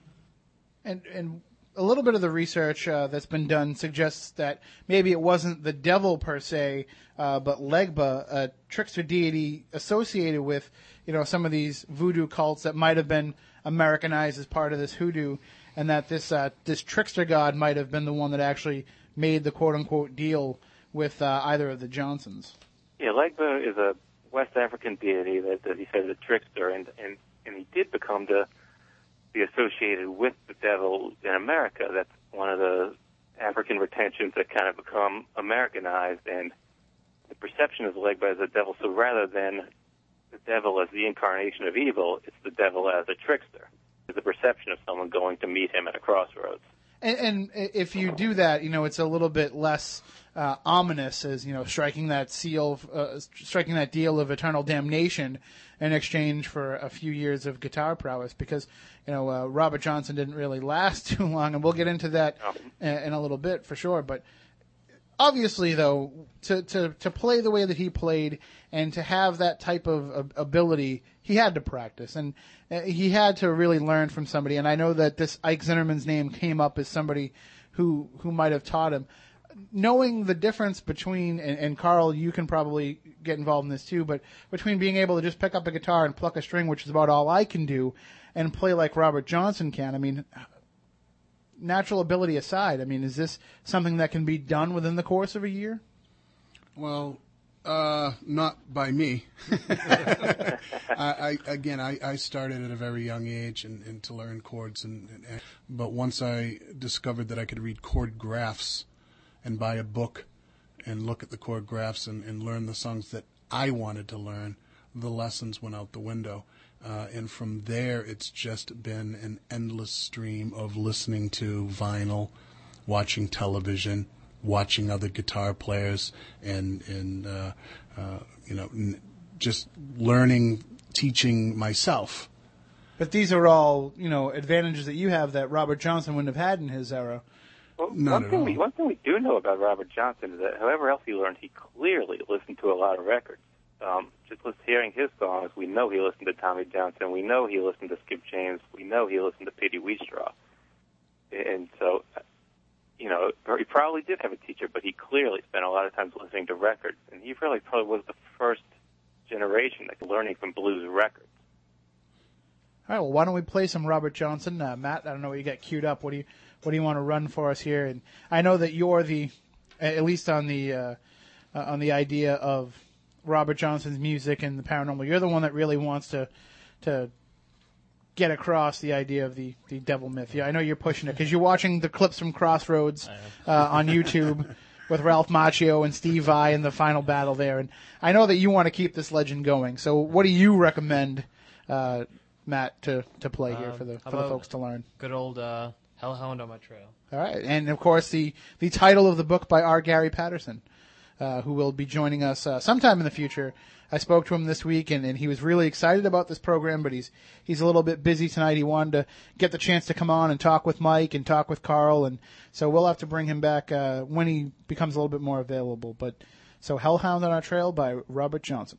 And and a little bit of the research uh, that's been done suggests that maybe it wasn't the devil per se, uh, but Legba, a trickster deity associated with you know some of these voodoo cults that might have been Americanized as part of this hoodoo, and that this uh, this trickster god might have been the one that actually made the quote unquote deal with uh, either of the Johnsons. Yeah, Legba is a West African deity that, that he said is a trickster, and, and, and he did become to be associated with the devil in America. That's one of the African retentions that kind of become Americanized, and the perception of Legba as a devil. So rather than the devil as the incarnation of evil, it's the devil as a trickster. The perception of someone going to meet him at a crossroads. And, and if you do that, you know, it's a little bit less uh, ominous as, you know, striking that seal, uh, striking that deal of eternal damnation in exchange for a few years of guitar prowess because, you know, uh, Robert Johnson didn't really last too long, and we'll get into that in, in a little bit for sure. But obviously, though, to, to, to play the way that he played and to have that type of ab- ability, he had to practice and uh, he had to really learn from somebody. And I know that this Ike Zinnerman's name came up as somebody who who might have taught him. Knowing the difference between and, and Carl, you can probably get involved in this too, but between being able to just pick up a guitar and pluck a string, which is about all I can do, and play like Robert Johnson can. I mean, natural ability aside, I mean, is this something that can be done within the course of a year? Well, uh, not by me. I, I again, I, I started at a very young age and, and to learn chords, and, and but once I discovered that I could read chord graphs and buy a book and look at the chord graphs and, and learn the songs that I wanted to learn, the lessons went out the window. Uh, and from there, it's just been an endless stream of listening to vinyl, watching television, watching other guitar players, and and uh, uh, you know, n- just learning, teaching myself. But these are all, you know, advantages that you have that Robert Johnson wouldn't have had in his era. Well, Not one thing all. we one thing we do know about Robert Johnson is that however else he learned, he clearly listened to a lot of records. Um, just hearing his songs, we know he listened to Tommy Johnson. We know he listened to Skip James. We know he listened to Peetie Wheatstraw. And so, uh, you know, he probably did have a teacher, but he clearly spent a lot of time listening to records. And he really probably was the first generation that learning from blues records. All right, well, why don't we play some Robert Johnson? Uh, Matt, I don't know what you got queued up. What do you what do you want to run for us here? And I know that you're the, at least on the uh, uh, on the idea of Robert Johnson's music and the paranormal. You're the one that really wants to to get across the idea of the the devil myth. Yeah, I know you're pushing it because you're watching the clips from Crossroads uh, on YouTube. With Ralph Macchio and Steve Vai in the final battle there, and I know that you want to keep this legend going. So, what do you recommend, uh, Matt, to, to play here Um, for the for the folks to learn? Good old uh, Hellhound on my trail. All right, and of course the the title of the book by R. Gary Patterson, uh, who will be joining us uh, sometime in the future. I spoke to him this week, and, and he was really excited about this program, but he's he's a little bit busy tonight. He wanted to get the chance to come on and talk with Mike and talk with Carl, and so we'll have to bring him back uh, when he becomes a little bit more available. But so Hellhound on Our Trail by Robert Johnson.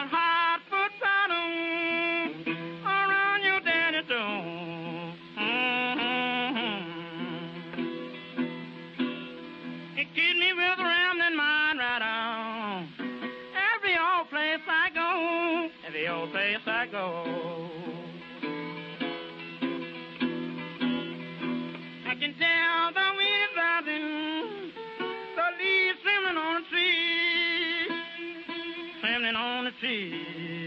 You sprinkle trembling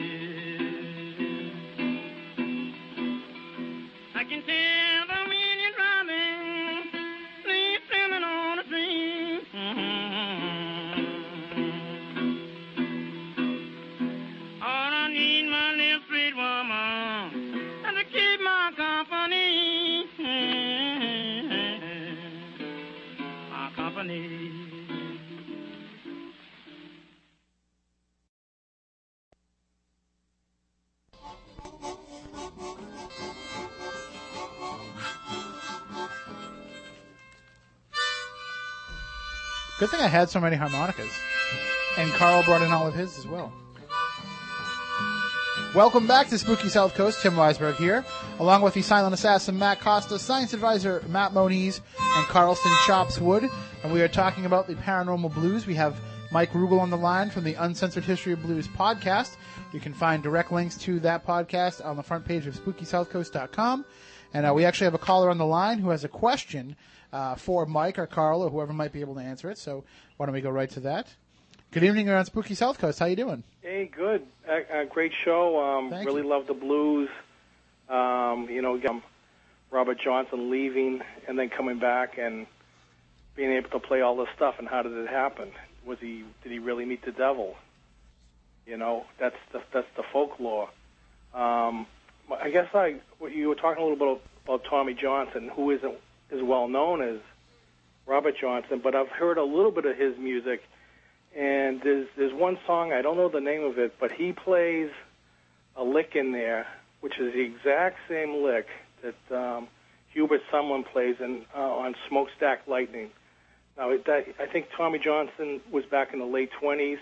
Good thing I had so many harmonicas. And Carl brought in all of his as well. Welcome back to Spooky South Coast. Tim Weisberg here, along with the silent assassin Matt Costa, science advisor Matt Moniz, and Carlson Chops Wood. And we are talking about the paranormal blues. We have Mike Rugel on the line from the Uncensored History of Blues podcast. You can find direct links to that podcast on the front page of SpookySouthCoast.com. And uh, we actually have a caller on the line who has a question uh, for Mike or Carl or whoever might be able to answer it. So why don't we go right to that? Good evening, you're on Spooky South Coast. How you doing? Hey, good. Uh, great show. Um, Thank really you. love the blues. Um, you know, um, Robert Johnson leaving and then coming back and being able to play all this stuff. And how did it happen? Was he? Did he really meet the devil? You know, that's the that's the folklore. Um, I guess I you were talking a little bit about Tommy Johnson, who isn't as well known as Robert Johnson, but I've heard a little bit of his music and there's there's one song I don't know the name of it, but he plays a lick in there, which is the exact same lick that um, Hubert Sumlin plays in uh, on Smokestack Lightning. Now, that, I think Tommy Johnson was back in the late 20s,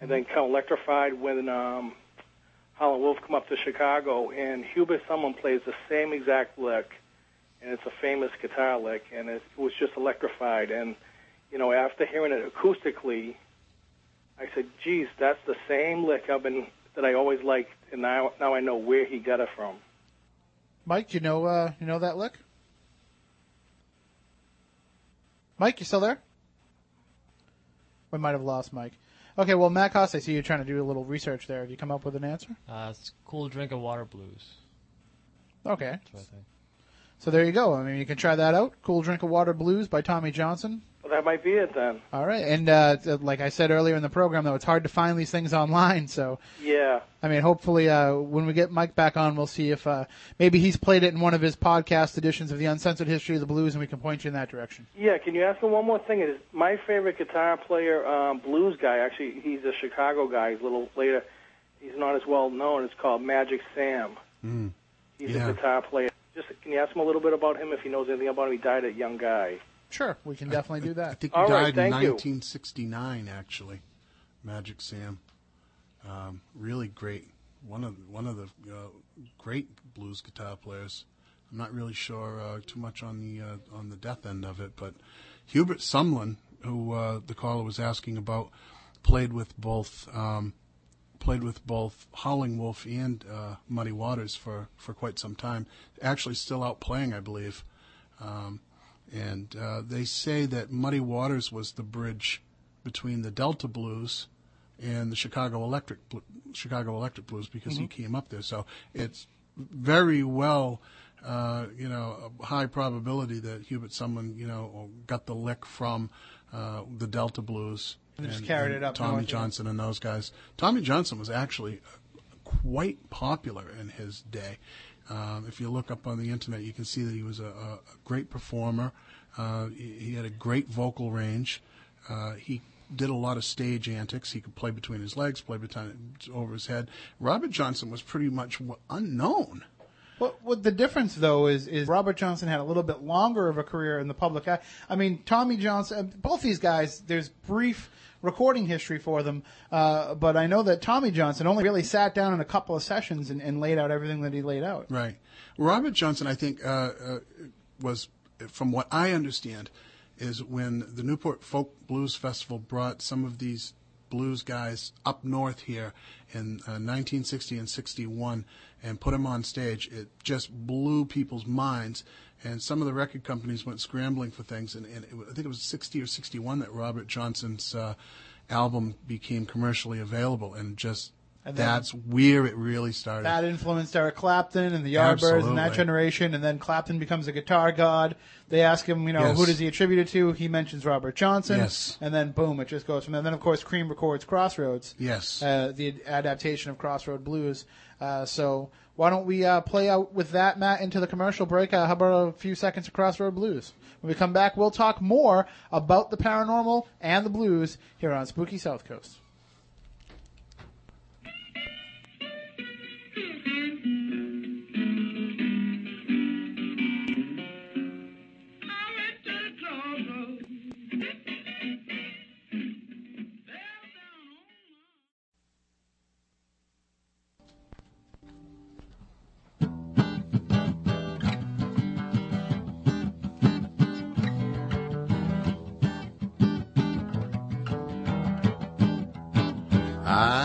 and then kind of electrified when um, Howlin' Wolf come up to Chicago, and Hubert Sumlin plays the same exact lick, and it's a famous guitar lick, and it, it was just electrified. And you know, after hearing it acoustically, I said, "Geez, that's the same lick I've been that I always liked, and now now I know where he got it from." Mike, you know uh, you know that lick? Mike, you still there? We might have lost Mike. Okay, well, Matt Costa, I see you're trying to do a little research there. Have you come up with an answer? Uh, it's cool drink of water blues. Okay, That's what I think. so there you go. I mean, you can try that out. Cool Drink of Water Blues by Tommy Johnson. Well, that might be it then. All right, and uh, like I said earlier in the program, though, it's hard to find these things online. So, Yeah. I mean, hopefully, uh, when we get Mike back on, we'll see if uh, maybe he's played it in one of his podcast editions of the Uncensored History of the Blues, and we can point you in that direction. Yeah, can you ask him one more thing? Is my favorite guitar player, um, blues guy. Actually, he's a Chicago guy. He's a little later. He's not as well known. It's called Magic Sam. Mm. He's Yeah. a guitar player. Just can you ask him a little bit about him if he knows anything about him? He died a young guy. Sure, we can definitely do that. I think he All right, died in thank you. 1969, actually. Magic Sam, um, really great. One of one of the uh, great blues guitar players. I'm not really sure uh, too much on the uh, on the death end of it, but Hubert Sumlin, who uh, the caller was asking about, played with both um, played with both Howling Wolf and uh, Muddy Waters for, for quite some time. Actually, still out playing, I believe. Um, and uh, they say that Muddy Waters was the bridge between the Delta Blues and the Chicago Electric Chicago Electric Blues because he came up there. So it's very well, uh, you know, a high probability that Hubert Sumlin, you know, got the lick from uh, the Delta Blues. And just carried it up Tommy north, yeah. Johnson and those guys. Tommy Johnson was actually quite popular in his day. Um, if you look up on the internet, you can see that he was a, a, great performer. Uh, he, he had a great vocal range. Uh, he did a lot of stage antics. He could play between his legs, play between over his head. Robert Johnson was pretty much unknown. What, what the difference though is is Robert Johnson had a little bit longer of a career in the public eye. I mean, Tommy Johnson, both these guys, there's brief recording history for them, uh, but I know that Tommy Johnson only really sat down in a couple of sessions and, and laid out everything that he laid out. Right. Robert Johnson, I think, uh, uh, was, from what I understand, is when the Newport Folk Blues Festival brought some of these blues guys up north here in uh, 1960 and 61 and put them on stage. It just blew people's minds. And some of the record companies went scrambling for things. And, and it, I think it was 60 or 61 that Robert Johnson's uh, album became commercially available. And just And that's where it really started. That influenced Eric Clapton and the Yardbirds and that generation, and then Clapton becomes a guitar god. They ask him, you know, Yes. who does he attribute it to? He mentions Robert Johnson, Yes. and then boom, it just goes from there. And then, of course, Cream records Crossroads. Yes. uh, the adaptation of Crossroad Blues. Uh, so why don't we uh, play out with that, Matt, into the commercial break? Uh, how about a few seconds of Crossroad Blues? When we come back, we'll talk more about the paranormal and the blues here on Spooky South Coast.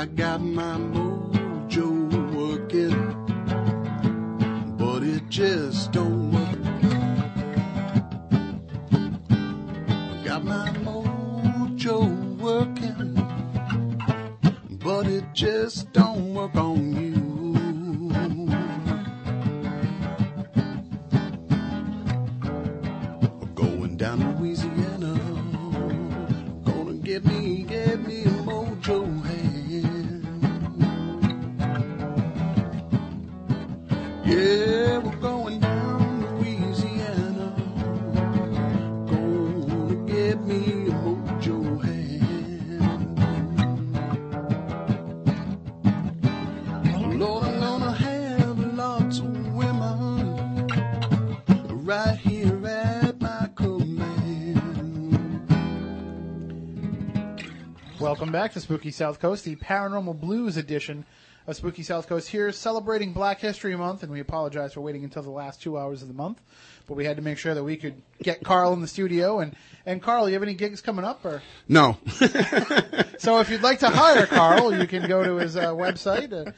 I got my mojo working, but it just don't work. Got my mojo working, but it just don't work on you. Welcome back to Spooky South Coast, the Paranormal Blues edition of Spooky South Coast. Here, celebrating Black History Month, and we apologize for waiting until the last two hours of the month, but we had to make sure that we could get Carl in the studio. And and Carl, you have any gigs coming up? Or No. so, if you'd like to hire Carl, you can go to his uh, website. Uh,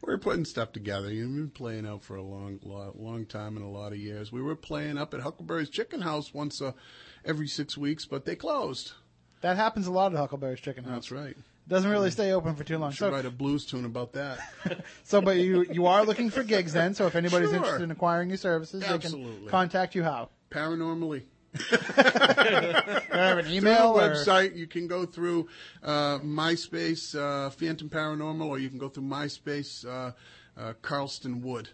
We're putting stuff together. You've been playing out for a long, long, long time and a lot of years. We were playing up at Huckleberry's Chicken House once uh, every six weeks, but they closed. That happens a lot at Huckleberry's Chicken House. That's right. Doesn't really stay open for too long. Should So, write a blues tune about that. so, but you you are looking for gigs then. So, if anybody's Sure. interested in acquiring your services, they can Absolutely. contact you. How? Paranormally. I have an email website, you can go through uh, MySpace, uh, Phantom Paranormal, or you can go through MySpace, uh, uh, Carlston Wood,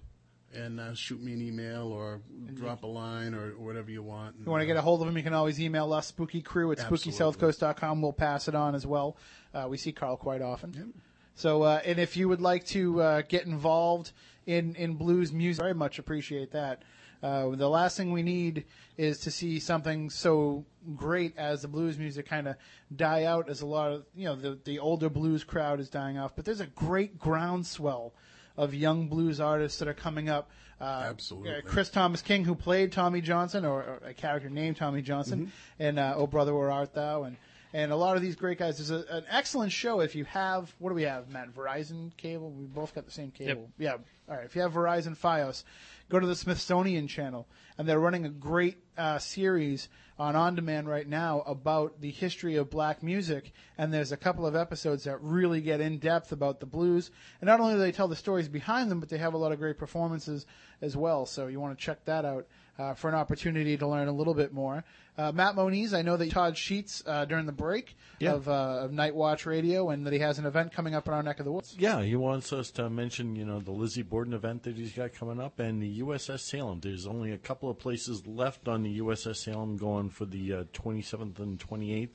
and uh, shoot me an email or drop a line or, whatever you want. you want to get a hold of him, you can always email us, spookycrew at spookysouthcoast.com. We'll pass it on as well. Uh, we see Carl quite often. So, uh, and if you would like to uh, get involved in, in blues music, I very much appreciate that. Uh, the last thing we need is to see something so great as the blues music kind of die out, as a lot of you know the the older blues crowd is dying off. But there's a great groundswell of young blues artists that are coming up. Uh, Absolutely. uh, Chris Thomas King, who played Tommy Johnson, or, or a character named Tommy Johnson, and uh, Oh Brother Where Art Thou, and and a lot of these great guys. There's a, an excellent show if you have what do we have, Matt? Verizon cable. We both got the same cable. Yeah. All right. If you have Verizon FiOS, go to the Smithsonian channel, and they're running a great uh, series on on demand right now about the history of black music. And there's a couple of episodes that really get in depth about the blues. And not only do they tell the stories behind them, but they have a lot of great performances as well. So you want to check that out uh, for an opportunity to learn a little bit more. Uh, Matt Moniz, I know that Todd Sheets uh, during the break Yeah. of, uh, of Night Watch Radio, and that he has an event coming up in our neck of the woods. Yeah, he wants us to mention, you know, the Lizzie Borden event that he's got coming up and the USS Salem. There's only a couple of places left on the USS Salem going for the uh, 27th and 28th.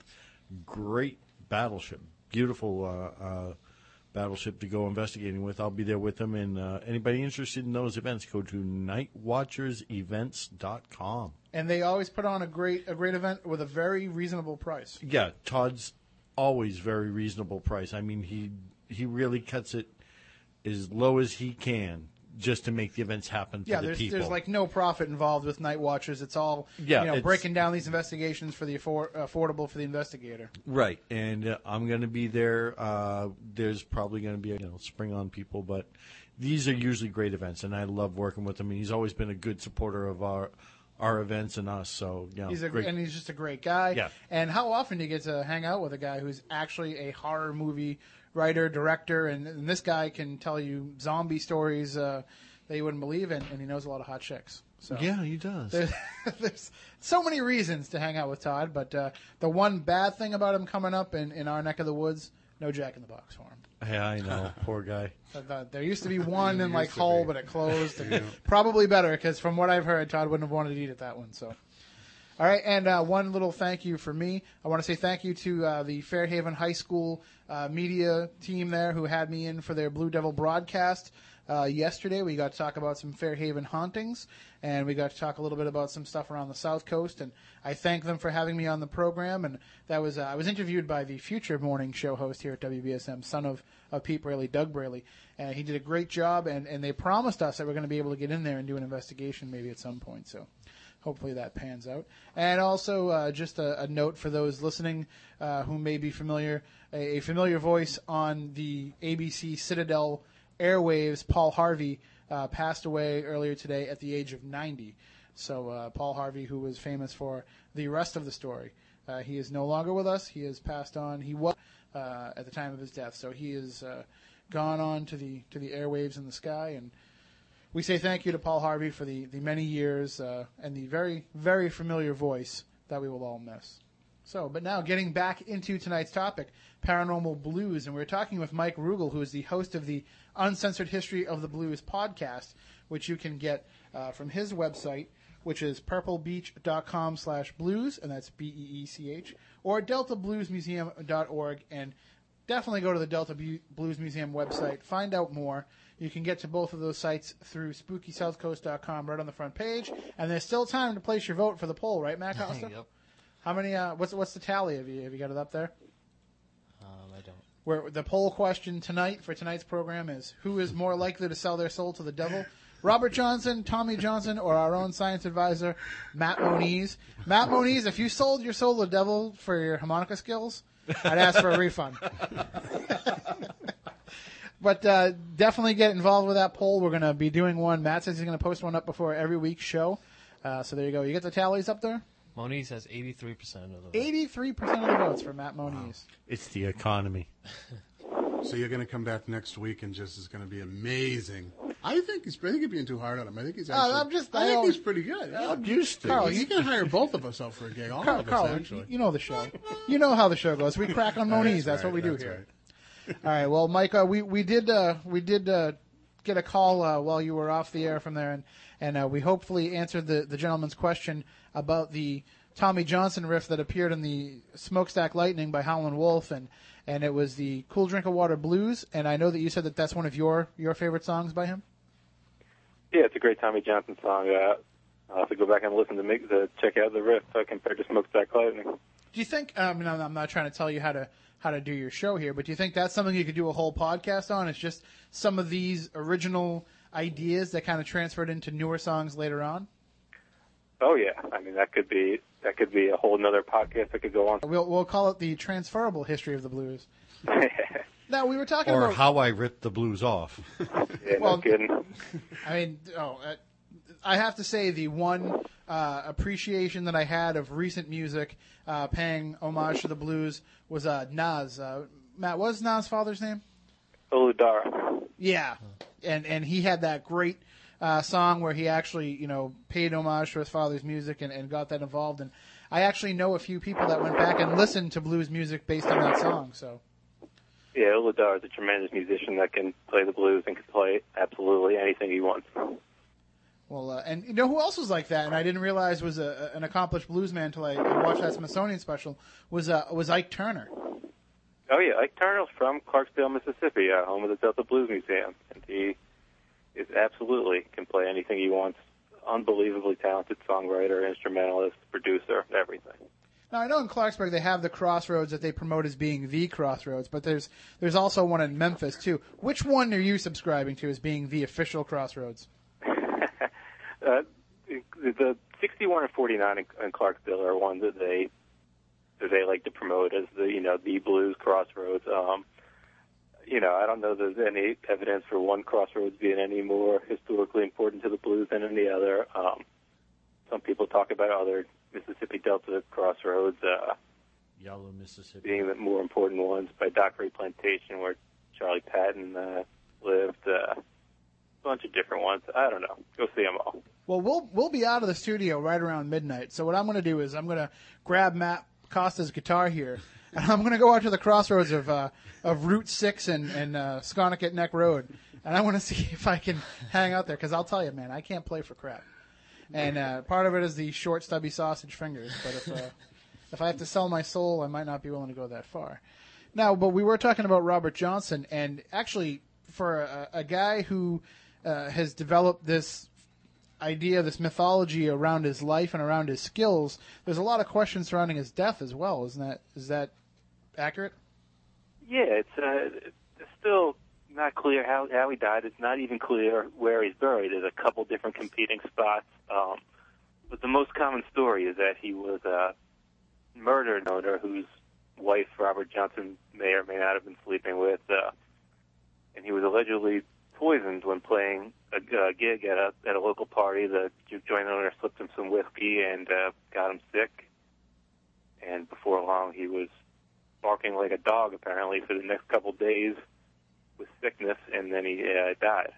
Great battleship, beautiful uh, uh, battleship to go investigating with. I'll be there with them. And uh, anybody interested in those events, go to nightwatchersevents.com. And they always put on a great a great event with a very reasonable price. Yeah, Todd's always very reasonable price. I mean, he he really cuts it as low as he can just to make the events happen for Yeah, the there's people. there's like no profit involved with Night Watchers. It's all Yeah, you know breaking down these investigations for the affor- affordable for the investigator. Right, and uh, I'm going to be there. Uh, there's probably going to be you know spring on people, but these are usually great events, and I love working with him. And he's always been a good supporter of our our events and us. So you know, He's a great. and he's just a great guy. Yeah. And how often do you get to hang out with a guy who's actually a horror movie writer, director, and, and this guy can tell you zombie stories uh, that you wouldn't believe, and, and he knows a lot of hot chicks. So yeah, he does. There's, there's so many reasons to hang out with Todd, but uh, the one bad thing about him coming up in, in our neck of the woods, no Jack in the Box for him. Yeah, I know, poor guy. The- There used to be one in like Hull, be. but it closed. And Probably better because from what I've heard, Todd wouldn't have wanted to eat at that one. So, all right, and uh, one little thank you for me. I want to say thank you to uh, the Fairhaven High School uh, media team there who had me in for their Blue Devil broadcast. Uh, yesterday, we got to talk about some Fairhaven hauntings, and we got to talk a little bit about some stuff around the South Coast. And I thank them for having me on the program. And that was uh, I was interviewed by the future morning show host here at WBSM, son of, of Pete Braley, Doug Braley, and he did a great job. And, and they promised us that we're going to be able to get in there and do an investigation maybe at some point. So hopefully that pans out. And also, uh, just a, a note for those listening uh, who may be familiar, a, familiar voice on the ABC Citadel airwaves, Paul Harvey, uh, passed away earlier today at the age of 90. So uh, Paul Harvey, who was famous for the rest of the story, uh, he is no longer with us. He has passed on. He was uh, at the time of his death, so he is uh, gone on to the to the airwaves in the sky and we say thank you to Paul Harvey for the, the many years uh, and the very, very familiar voice that we will all miss. So, but now getting back into tonight's topic, paranormal blues, and we're talking with Mike Rugel, who is the host of the Uncensored History of the Blues podcast, which you can get uh, from his website, which is purplebeech.com slash blues, and that's B-E-E-C-H, or deltabluesmuseum.org, and definitely go to the Delta Blues Museum website, find out more. You can get to both of those sites through SpookySouthCoast.com right on the front page, and there's still time to place your vote for the poll, right, Matt Costa? Yep. How many? Uh, what's what's the tally? Have you have you got it up there? Um, I don't. Where the poll question tonight for tonight's program is: Who is more likely to sell their soul to the devil? Robert Johnson, Tommy Johnson, or our own science advisor, Matt Moniz. Matt Moniz, if you sold your soul to the devil for your harmonica skills, I'd ask for a refund. but uh, definitely get involved with that poll. We're going to be doing one. Matt says he's going to post one up before every week's show. Uh, so there you go. You get the tallies up there. Moniz has 83% of the vote. Eighty-three percent of the votes for Matt Moniz. It's the economy. So you're going to come back next week and just is going to be amazing. I think he's. I think you're being too hard on him. I think he's. Actually, I'm just- I, I think always- he's pretty good. I'm used to. Carl, it. you can hire both of us out for a gig. All Carl, of us Carl, actually. you, you know the show. You know how the show goes. We crack on Moniz. That's, what we do here. that's All right. Well, Mike, uh, we we did uh, we did uh, get a call uh, while you were off the air from there, and and uh, we hopefully answered the the gentleman's question about the Tommy Johnson riff that appeared in the Smokestack Lightning by Howlin' Wolf, and and it was the Cool Drink of Water Blues. And I know that you said that that's one of your your favorite songs by him. Yeah, it's a great Tommy Johnson song. Uh, I'll have to go back and listen to make to check out the riff uh, compared to Smokestack Lightning. Do you think? I mean, I'm I'm not trying to tell you how to how to do your show here, but do you think that's something you could do a whole podcast on? It's just some of these original ideas that kind of transferred into newer songs later on. Oh yeah, I mean that could be that could be a whole another podcast that could go on. We'll we'll call it the transferable history of the blues. Now we were talking Or about. how I ripped the blues off. yeah, Well- no kidding. I mean, oh, uh, I have to say the one uh, appreciation that I had of recent music uh, paying homage to the blues was uh, Nas. Uh, Matt, what was Nas' father's name? Olu Dara. Yeah, and and he had that great uh, song where he actually you know paid homage to his father's music and, and got that involved. And I actually know a few people that went back and listened to blues music based on that song. So Yeah, Olu Dara is a tremendous musician that can play the blues and can play absolutely anything he wants. Well, uh, and you know who else was like that, and I didn't realize was a, an accomplished bluesman until I, I watched that Smithsonian special was uh, was Ike Turner. Oh yeah, Ike Turner's from Clarksdale, Mississippi, uh, home of the Delta Blues Museum, and he is absolutely can play anything he wants. Unbelievably talented songwriter, instrumentalist, producer, everything. Now I know in Clarksburg they have the crossroads that they promote as being the crossroads, but there's there's also one in Memphis too. Which one are you subscribing to as being the official crossroads? Uh, the 61 and 49 in, in Clarksdale are ones that they that they like to promote as the you know the blues crossroads. Um, you know, I don't know there's any evidence for one crossroads being any more historically important to the blues than any other. Um, some people talk about other Mississippi Delta crossroads uh, Yellow Mississippi. being the more important ones by Dockery Plantation, where Charlie Patton uh, lived. Uh, a bunch of different ones. I don't know. Go see them all. Well, we'll we'll be out of the studio right around midnight. So what I'm going to do is I'm going to grab Matt Costa's guitar here, and I'm going to go out to the crossroads of uh, of Route Six and and uh, Neck Road, and I want to see if I can hang out there because I'll tell you, man, I can't play for crap. And uh, part of it is the short, stubby sausage fingers. But if uh, if I have to sell my soul, I might not be willing to go that far. Now, but we were talking about Robert Johnson, and actually, for a, a guy who uh, has developed this idea, this mythology around his life and around his skills, there's a lot of questions surrounding his death as well. Isn't that is that accurate? Yeah, it's uh, it's still not clear how how he died. It's not even clear where he's buried. There's a couple different competing spots. Um, but the most common story is that he was a murder noter whose wife Robert Johnson may or may not have been sleeping with, uh, and he was allegedly poisoned when playing a, a gig at a at a local party. The joint owner slipped him some whiskey and uh, got him sick. And before long, he was barking like a dog apparently for the next couple of days with sickness, and then he uh, died.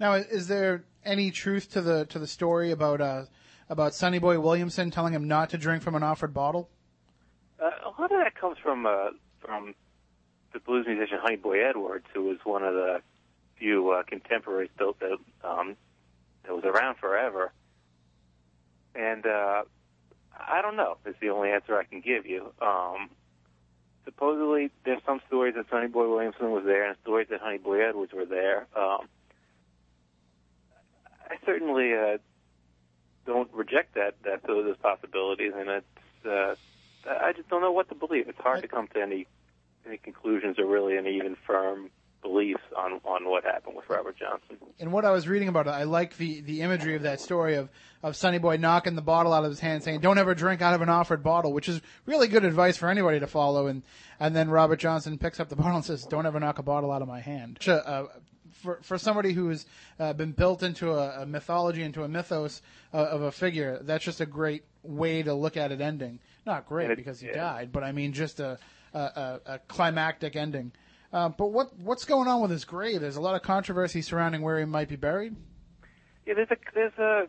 Now, is there any truth to the to the story about uh, about Sonny Boy Williamson telling him not to drink from an offered bottle? Uh, a lot of that comes from uh, from the blues musician Honey Boy Edwards, who was one of the few uh, contemporaries built that um, that was around forever. And uh, I don't know. Is the only answer I can give you. Um, supposedly, there's some stories that Sonny Boy Williamson was there, and stories that Honey Boy Edwards were there. Um, I certainly uh, don't reject that that those possibilities, and it's uh, I just don't know what to believe. It's hard to come to any any conclusions or really any even firm beliefs on on what happened with Robert Johnson. And what I was reading about it, I like the, the imagery of that story of, of Sonny Boy knocking the bottle out of his hand, saying, "Don't ever drink out of an offered bottle," which is really good advice for anybody to follow. And and then Robert Johnson picks up the bottle and says, "Don't ever knock a bottle out of my hand." Uh, uh, for for somebody who's uh, been built into a, a mythology, into a mythos uh, of a figure, that's just a great way to look at it ending. Not great it- because he yeah. died, but I mean just a, a, a climactic ending. Uh, but what what's going on with his grave? There's a lot of controversy surrounding where he might be buried. Yeah, there's a there's a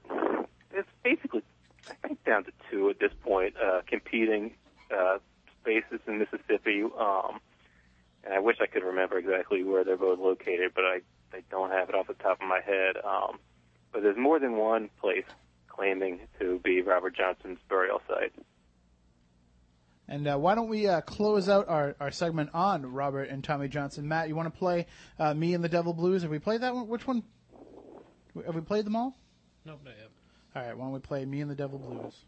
there's basically I think down to two at this point uh, competing uh, spaces in Mississippi. Um, and I wish I could remember exactly where they're both located, but I I don't have it off the top of my head. Um, but there's more than one place claiming to be Robert Johnson's burial site. And uh, why don't we uh, close out our, our segment on Robert and Tommy Johnson? Matt, you want to play uh, "Me and the Devil Blues"? Have we played that one? Which one? Have we played them all? Nope, not yet. All right. Why don't we play "Me and the Devil Blues"?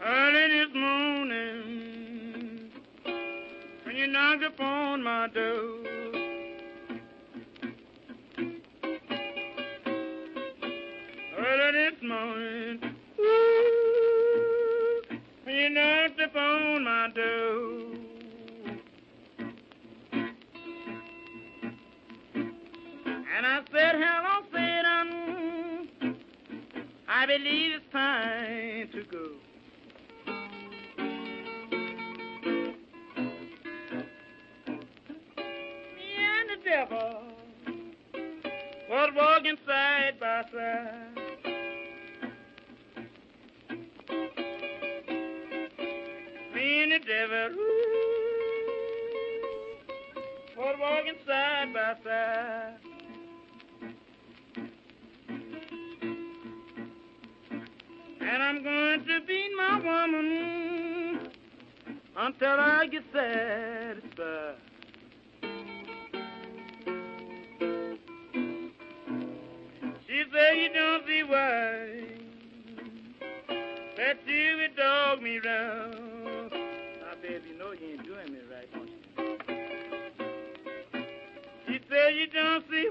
Early this morning, when you knocked upon my door, morning, ooh, you knocked upon my door. And I said, hello, Satan. I believe it's time to go. Me and the devil was walking side by side. river. Ooh, for walking side by side. And I'm going to be my woman until I get there.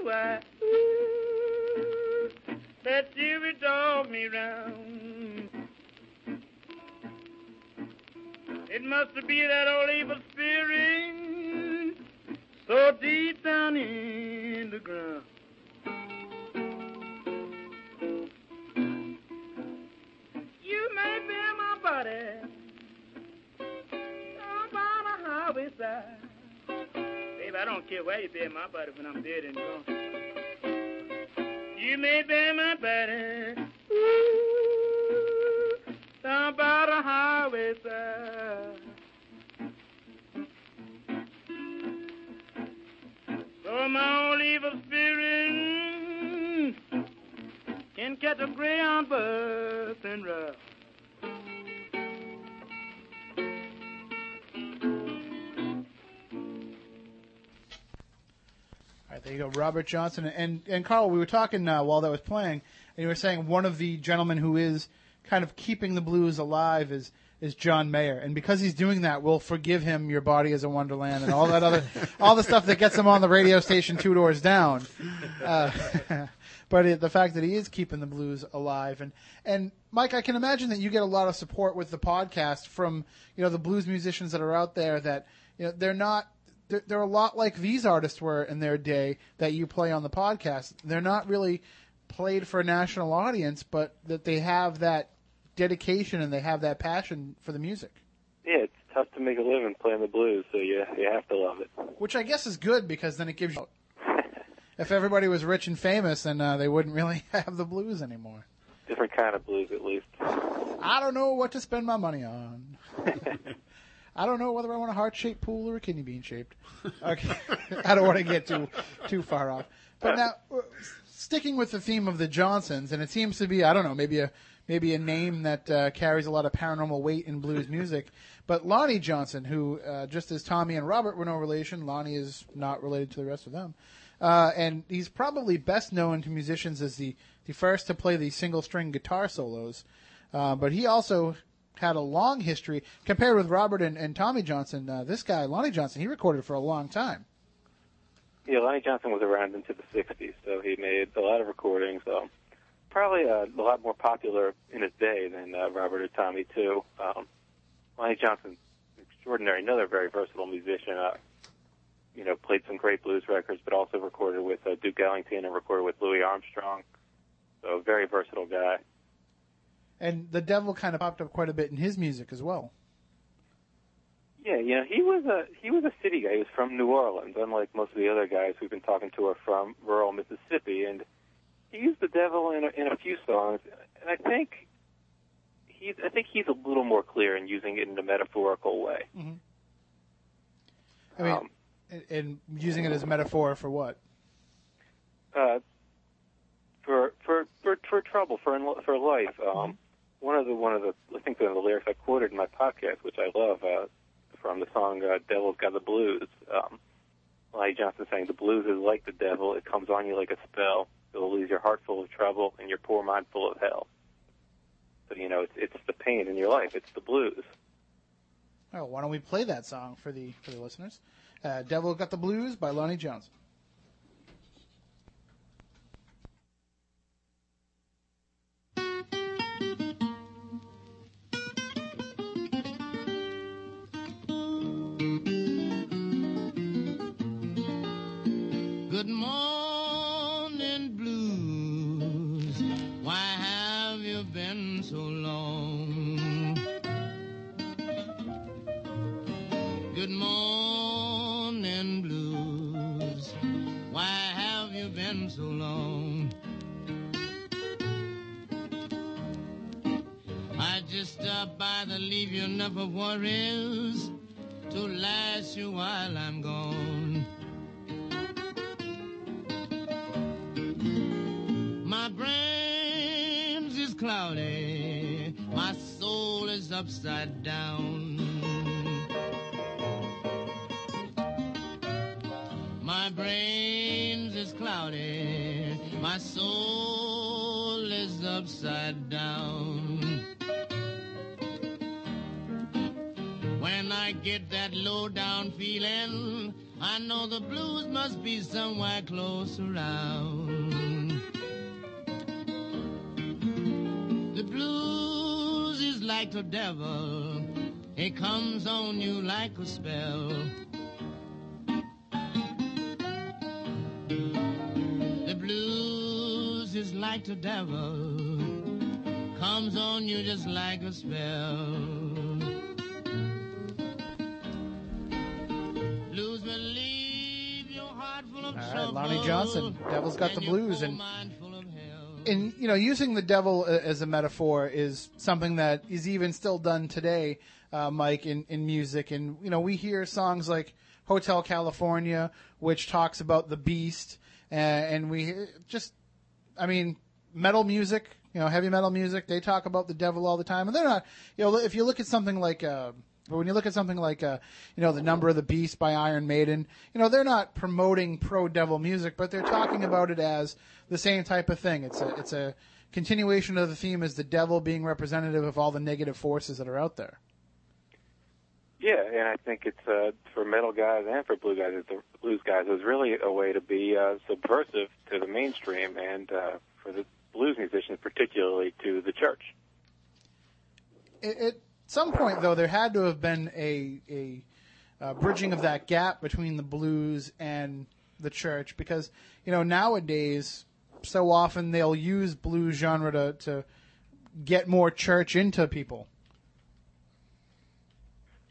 Why ooh, that would dog me round. It must be that old evil spirit so deep down in the ground. Don't care where you bury my body when I'm dead and gone. You may bury my body ooh, down by the highway side. So my old evil spirit can catch a on bus there you go, Robert Johnson and and Carl. We were talking uh, while that was playing, and you were saying one of the gentlemen who is kind of keeping the blues alive is is John Mayer, and because he's doing that, we'll forgive him "Your Body Is a Wonderland" and all that other all the stuff that gets him on the radio station two doors down. Uh, but it, the fact that he is keeping the blues alive, and and Mike, I can imagine that you get a lot of support with the podcast from you know the blues musicians that are out there that you know they're not they're, they're a lot like these artists were in their day that you play on the podcast. They're not really played for a national audience, but that they have that dedication and they have that passion for the music, Yeah, it's tough to make a living playing the blues, so you you have to love it. which I guess is good because then it gives you. If everybody was rich and famous, then uh, they wouldn't really have the blues anymore. Different kind of blues, at least. I don't know what to spend my money on. I don't know whether I want a heart shaped pool or a kidney bean shaped. Okay, I don't want to get too too far off. But now, uh, sticking with the theme of the Johnsons, and it seems to be I don't know maybe a maybe a name that uh, carries a lot of paranormal weight in blues music. But Lonnie Johnson, who uh, just as Tommy and Robert were no relation, Lonnie is not related to the rest of them. Uh, and he's probably best known to musicians as the, the first to play the single string guitar solos. Uh, but he also had a long history compared with Robert and, and Tommy Johnson. Uh, this guy, Lonnie Johnson, he recorded for a long time. Yeah, Lonnie Johnson was around into the '60s, so he made a lot of recordings. Um, probably uh, a lot more popular in his day than uh, Robert or Tommy too. Um, Lonnie Johnson, extraordinary, another very versatile musician. Uh, you know, played some great blues records, but also recorded with uh, Duke Ellington and recorded with Louis Armstrong. So, very versatile guy. And the devil kind of popped up quite a bit in his music as well. Yeah, you know, he was a he was a city guy. He was from New Orleans, unlike most of the other guys we've been talking to are from rural Mississippi, and he used the devil in a, in a few songs. And I think he's I think he's a little more clear in using it in a metaphorical way. I mean, Um, and, and using it as a metaphor for what? uh, for for for for trouble for for life. Um, One of the one of the I think one of the lyrics I quoted in my podcast, which I love, uh, from the song uh, "Devil's Got the Blues." Um, Lonnie Johnson saying, "The blues is like the devil; it comes on you like a spell. It'll leave your heart full of trouble and your poor mind full of hell." So you know, it's it's the pain in your life. It's the blues. Oh, why don't we play that song for the for the listeners? Uh, "Devil Got the Blues" by Lonnie Johnson. Good morning, blues. Why have you been so long? Good morning, blues. Why have you been so long? I just stopped by to leave you enough of worries to last you while I'm gone. Brains is cloudy my soul is upside down. My brains is cloudy, my soul is upside down. When I get that low down feeling, I know the blues must be somewhere close around. Blues is like the devil, it comes on you like a spell. The blues is like the devil, comes on you just like a spell. Blues will leave your heart full of All right, trouble. Lonnie Johnson, Devil's Got the Blues, and and you know using the devil as a metaphor is something that is even still done today uh, mike in, in music. And you know we hear songs like hotel california which talks about the beast uh, and we just i mean metal music you know heavy metal music they talk about the devil all the time. And they're not you know if you look at something like uh, but when you look at something like, uh, you know, the Number of the Beast by Iron Maiden, you know, they're not promoting pro-devil music, but they're talking about it as the same type of thing. It's a, it's a continuation of the theme as the devil being representative of all the negative forces that are out there. Yeah, and I think it's uh, for metal guys and for blue guys, the blues guys, it was really a way to be uh, subversive to the mainstream, and uh, for the blues musicians, particularly to the church. At, at some point, though, there had to have been a, a, uh bridging of that gap between the blues and the church because, you know, nowadays, so often they'll use blues genre to, to get more church into people.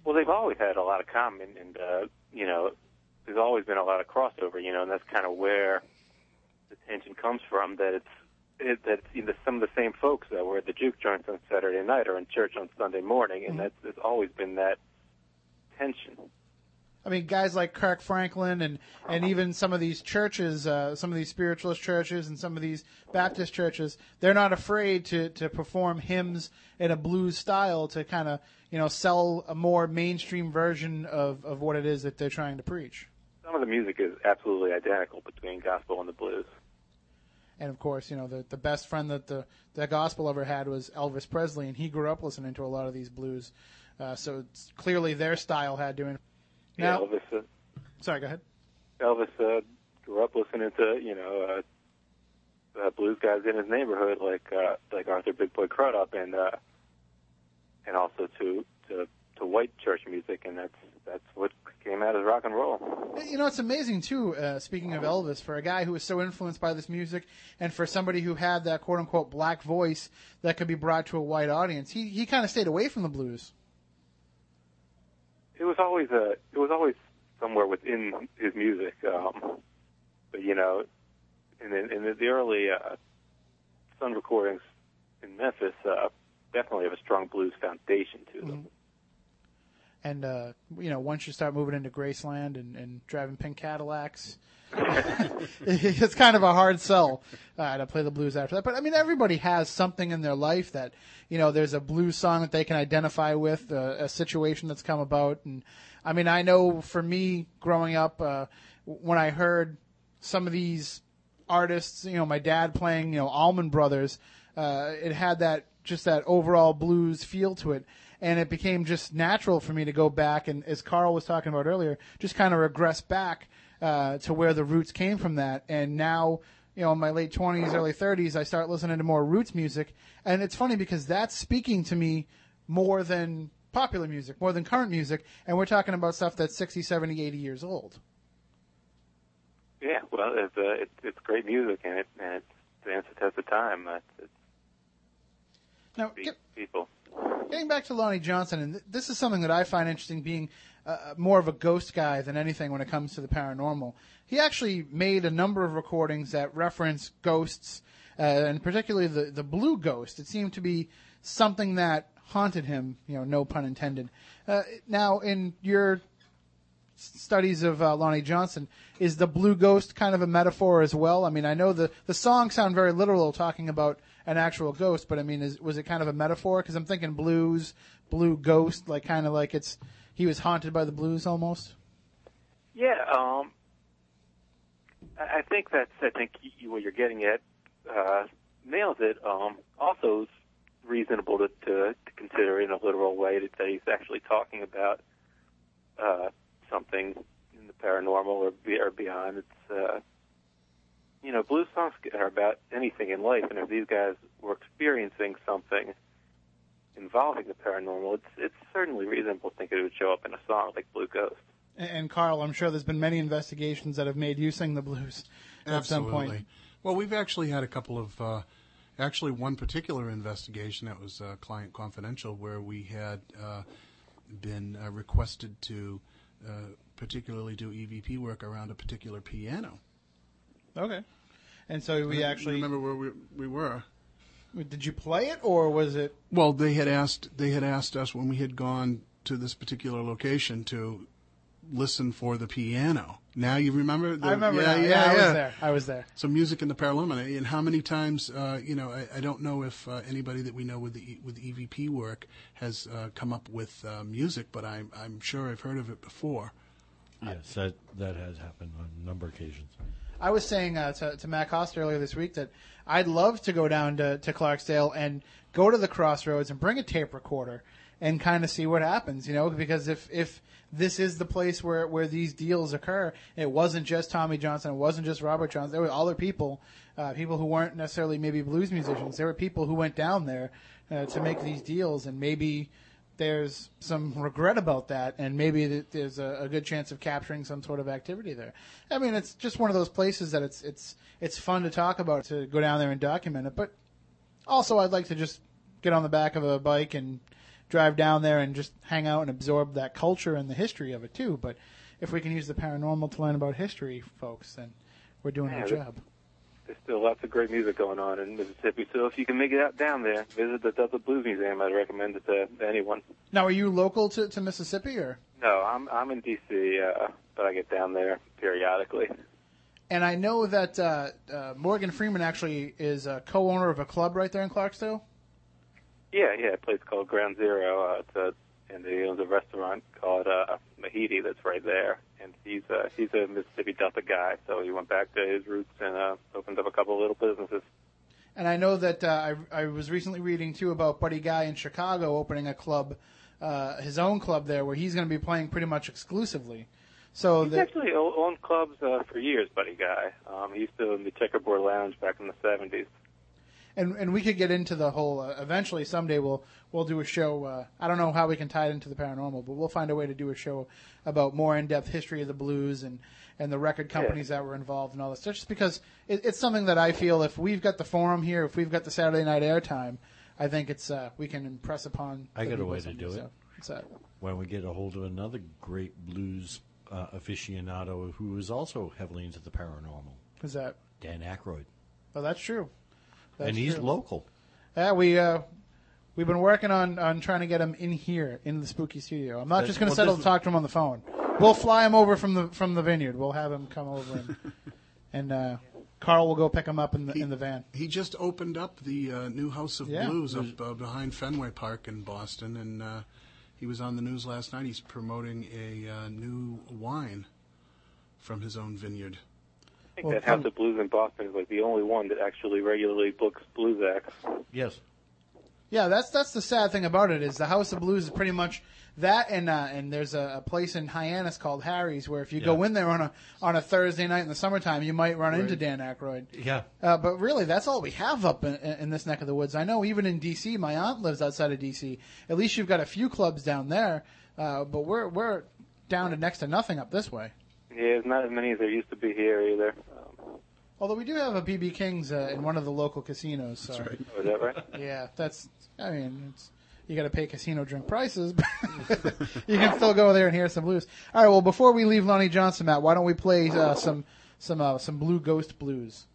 Well, they've always had a lot of common, and uh, you know, there's always been a lot of crossover. You know, and that's kind of where the tension comes from. That it's it, that you know, some of the same folks that were at the juke joints on Saturday night are in church on Sunday morning, and that's there's always been that tension. I mean, guys like Kirk Franklin and, and even some of these churches, uh, some of these spiritualist churches and some of these Baptist churches, they're not afraid to, to perform hymns in a blues style to kind of, you know, sell a more mainstream version of, of what it is that they're trying to preach. Some of the music is absolutely identical between gospel and the blues. And of course, you know, the, the best friend that the, the gospel ever had was Elvis Presley, and he grew up listening to a lot of these blues. Uh, so it's clearly their style had to. Now, yeah, Elvis. Uh, sorry, go ahead. Elvis uh, grew up listening to you know uh, uh, blues guys in his neighborhood like uh, like Arthur Big Boy Crudup and uh, and also to to to white church music, and that's that's what came out as rock and roll. You know, it's amazing too. Uh, speaking of Elvis, for a guy who was so influenced by this music, and for somebody who had that quote unquote black voice that could be brought to a white audience, he he kind of stayed away from the blues. It was always a it was always somewhere within his music, um, but you know, in the, in the, early uh, Sun recordings in Memphis, uh, definitely have a strong blues foundation to them. And uh, you know, once you start moving into Graceland and, and driving pink Cadillacs, it's kind of a hard sell uh, to play the blues after that. But I mean, everybody has something in their life that you know. There's a blues song that they can identify with, uh, a situation that's come about. And I mean, I know for me, growing up, uh, when I heard some of these artists, you know, my dad playing, you know, Allman Brothers, uh, it had that just that overall blues feel to it. And it became just natural for me to go back and, as Carl was talking about earlier, just kind of regress back uh, to where the roots came from that. And now, you know, in my late 20s, early 30s, I start listening to more roots music. And it's funny because that's speaking to me more than popular music, more than current music. And we're talking about stuff that's 60, 70, 80 years old. Yeah, well, it's uh, it's, it's great music, and it and it stands the test of time. Uh, it's Now, people. Getting back to Lonnie Johnson, and th- this is something that I find interesting, being uh, more of a ghost guy than anything when it comes to the paranormal. He actually made a number of recordings that reference ghosts, uh, and particularly the the blue ghost. It seemed to be something that haunted him. You know, no pun intended. Uh, now, in your studies of uh, Lonnie Johnson, is the blue ghost kind of a metaphor as well? I mean, I know the the songs sound very literal, talking about an actual ghost, but I mean, is, was it kind of a metaphor? Because I'm thinking blues, blue ghost, like kind of like it's he was haunted by the blues almost. Yeah, um, I think that's. I think you, what you're getting at uh, nails it. Um, also, it's reasonable to, to, to consider in a literal way that, he's actually talking about uh, something in the paranormal or, or beyond. It's uh, you know, blues songs are about anything in life, and if these guys were experiencing something involving the paranormal, it's it's certainly reasonable to think it would show up in a song like Blue Ghost. And, and Carl, I'm sure there's been many investigations that have made you sing the blues at some Absolutely. point. Well, we've actually had a couple of, uh, actually one particular investigation that was uh, client confidential, where we had uh, been uh, requested to uh, particularly do EVP work around a particular piano. Okay. And so we I actually remember where we, we were. did you play it or was it? Well, they had asked they had asked us when we had gone to this particular location to listen for the piano. Now you remember? The, I remember. Yeah, now. yeah, I yeah. was there. I was there. So music in the Paraliminary, and how many times? Uh, you know, I, I don't know if uh, anybody that we know with the with EVP work has uh, come up with uh, music, but I'm I'm sure I've heard of it before. Yes, that that has happened on a number of occasions. I was saying uh, to, to Matt Costa earlier this week that I'd love to go down to, to Clarksdale and go to the crossroads and bring a tape recorder and kind of see what happens, you know, because if, if this is the place where, where these deals occur, it wasn't just Tommy Johnson, it wasn't just Robert Johnson, there were other people, uh, people who weren't necessarily maybe blues musicians, there were people who went down there uh, to make these deals and maybe there's some regret about that, and maybe there's a, a good chance of capturing some sort of activity there. I mean, it's just one of those places that it's it's it's fun to talk about to go down there and document it. But also, I'd like to just get on the back of a bike and drive down there and just hang out and absorb that culture and the history of it too. But if we can use the paranormal to learn about history, folks, then we're doing Yeah, our job. There's still lots of great music going on in Mississippi, so if you can make it out down there, visit the Delta Blues Museum. I'd recommend it to, to anyone. Now, are you local to, to Mississippi, or? No, I'm I'm in D.C., uh, but I get down there periodically. And I know that uh, uh, Morgan Freeman actually is a co-owner of a club right there in Clarksdale. Yeah, yeah, a place called Ground Zero. Uh, it's a and he owns a restaurant called uh, Madidi that's right there. And he's uh, he's a Mississippi Delta guy, so he went back to his roots and uh, opened up a couple of little businesses. And I know that uh, I, I was recently reading too about Buddy Guy in Chicago opening a club, uh, his own club there, where he's going to be playing pretty much exclusively. So He's that actually owned clubs uh, for years, Buddy Guy. Um, he used to own the Checkerboard Lounge back in the '70s. And and we could get into the whole. Uh, eventually, someday we'll we'll do a show. Uh, I don't know how we can tie it into the paranormal, but we'll find a way to do a show about more in depth history of the blues and and the record companies that were involved and all this. Just because it, it's something that I feel if we've got the forum here, if we've got the Saturday night airtime, I think it's uh, we can impress upon. I got a way to do it. So. When we get a hold of another great blues uh, aficionado who is also heavily into the paranormal, Who's that? Dan Aykroyd, Oh, that's true. That's and he's true. local. Yeah, we uh, we've been working on, on trying to get him in here in the spooky studio. I'm not That's- just going to well, settle this- to talk to him on the phone. We'll fly him over from the from the vineyard. We'll have him come over and and uh, Carl will go pick him up in the in the van. He just opened up the uh, new House of Yeah. Blues up uh, behind Fenway Park in Boston, and uh, he was on the news last night. He's promoting a uh, new wine from his own vineyard. I think Well, that House of Blues in Boston is like the only one that actually regularly books blues acts. Yes, Yeah, that's that's the sad thing about it is the House of Blues is pretty much that, and uh, and there's a, a place in Hyannis called Harry's where if you go in there on a on a Thursday night in the summertime, you might run into Dan Aykroyd. yeah. Uh, but really, that's all we have up in, in this neck of the woods. I know even in D.C., my aunt lives outside of D.C. At least you've got a few clubs down there, uh, but we're we're down to next to nothing up this way. Yeah, there's not as many as there used to be here either. Although we do have a BB King's uh, in one of the local casinos. So. That's right. oh, is that right? Yeah, that's. I mean, it's, you got to pay casino drink prices, but you can still go there and hear some blues. All right. Well, before we leave Lonnie Johnson, Matt, why don't we play uh, some some uh, some Blue Ghost blues?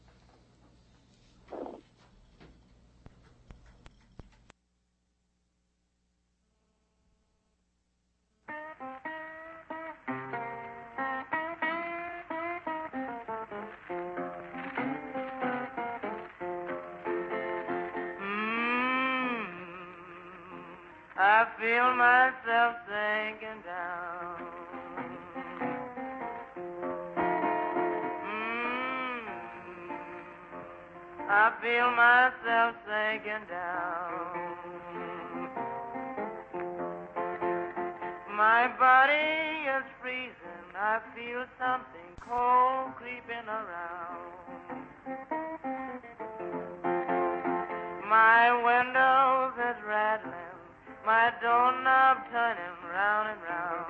I feel myself sinking down. Mm. I feel myself sinking down. My body is freezing. I feel something cold creeping around. My windows is rattling, my doorknob turning round and round.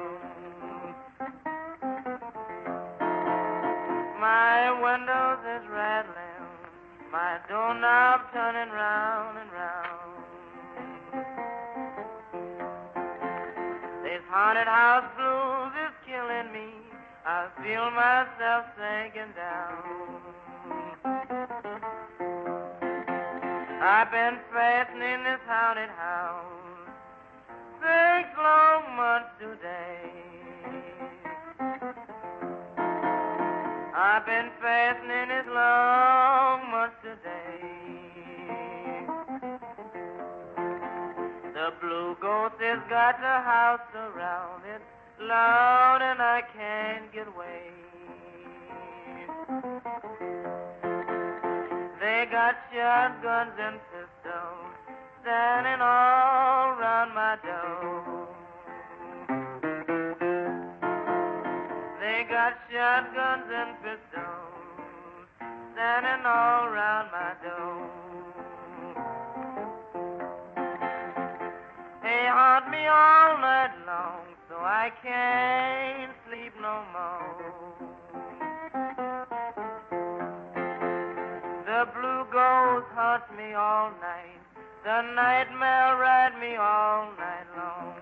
My windows is rattling, my doorknob turning round and round. This haunted house blues is killing me. I feel myself sinking down. I've been fastening this haunted house months today. I've been long today. The blue ghost has got the house surrounded, loud and I can't get away. They got shotguns and pistols standing all round my door. They got shotguns and pistols standing all round my door. They haunt me all night long, so I can't sleep no more. The blue ghost haunts me all night. The nightmare ride me all night long.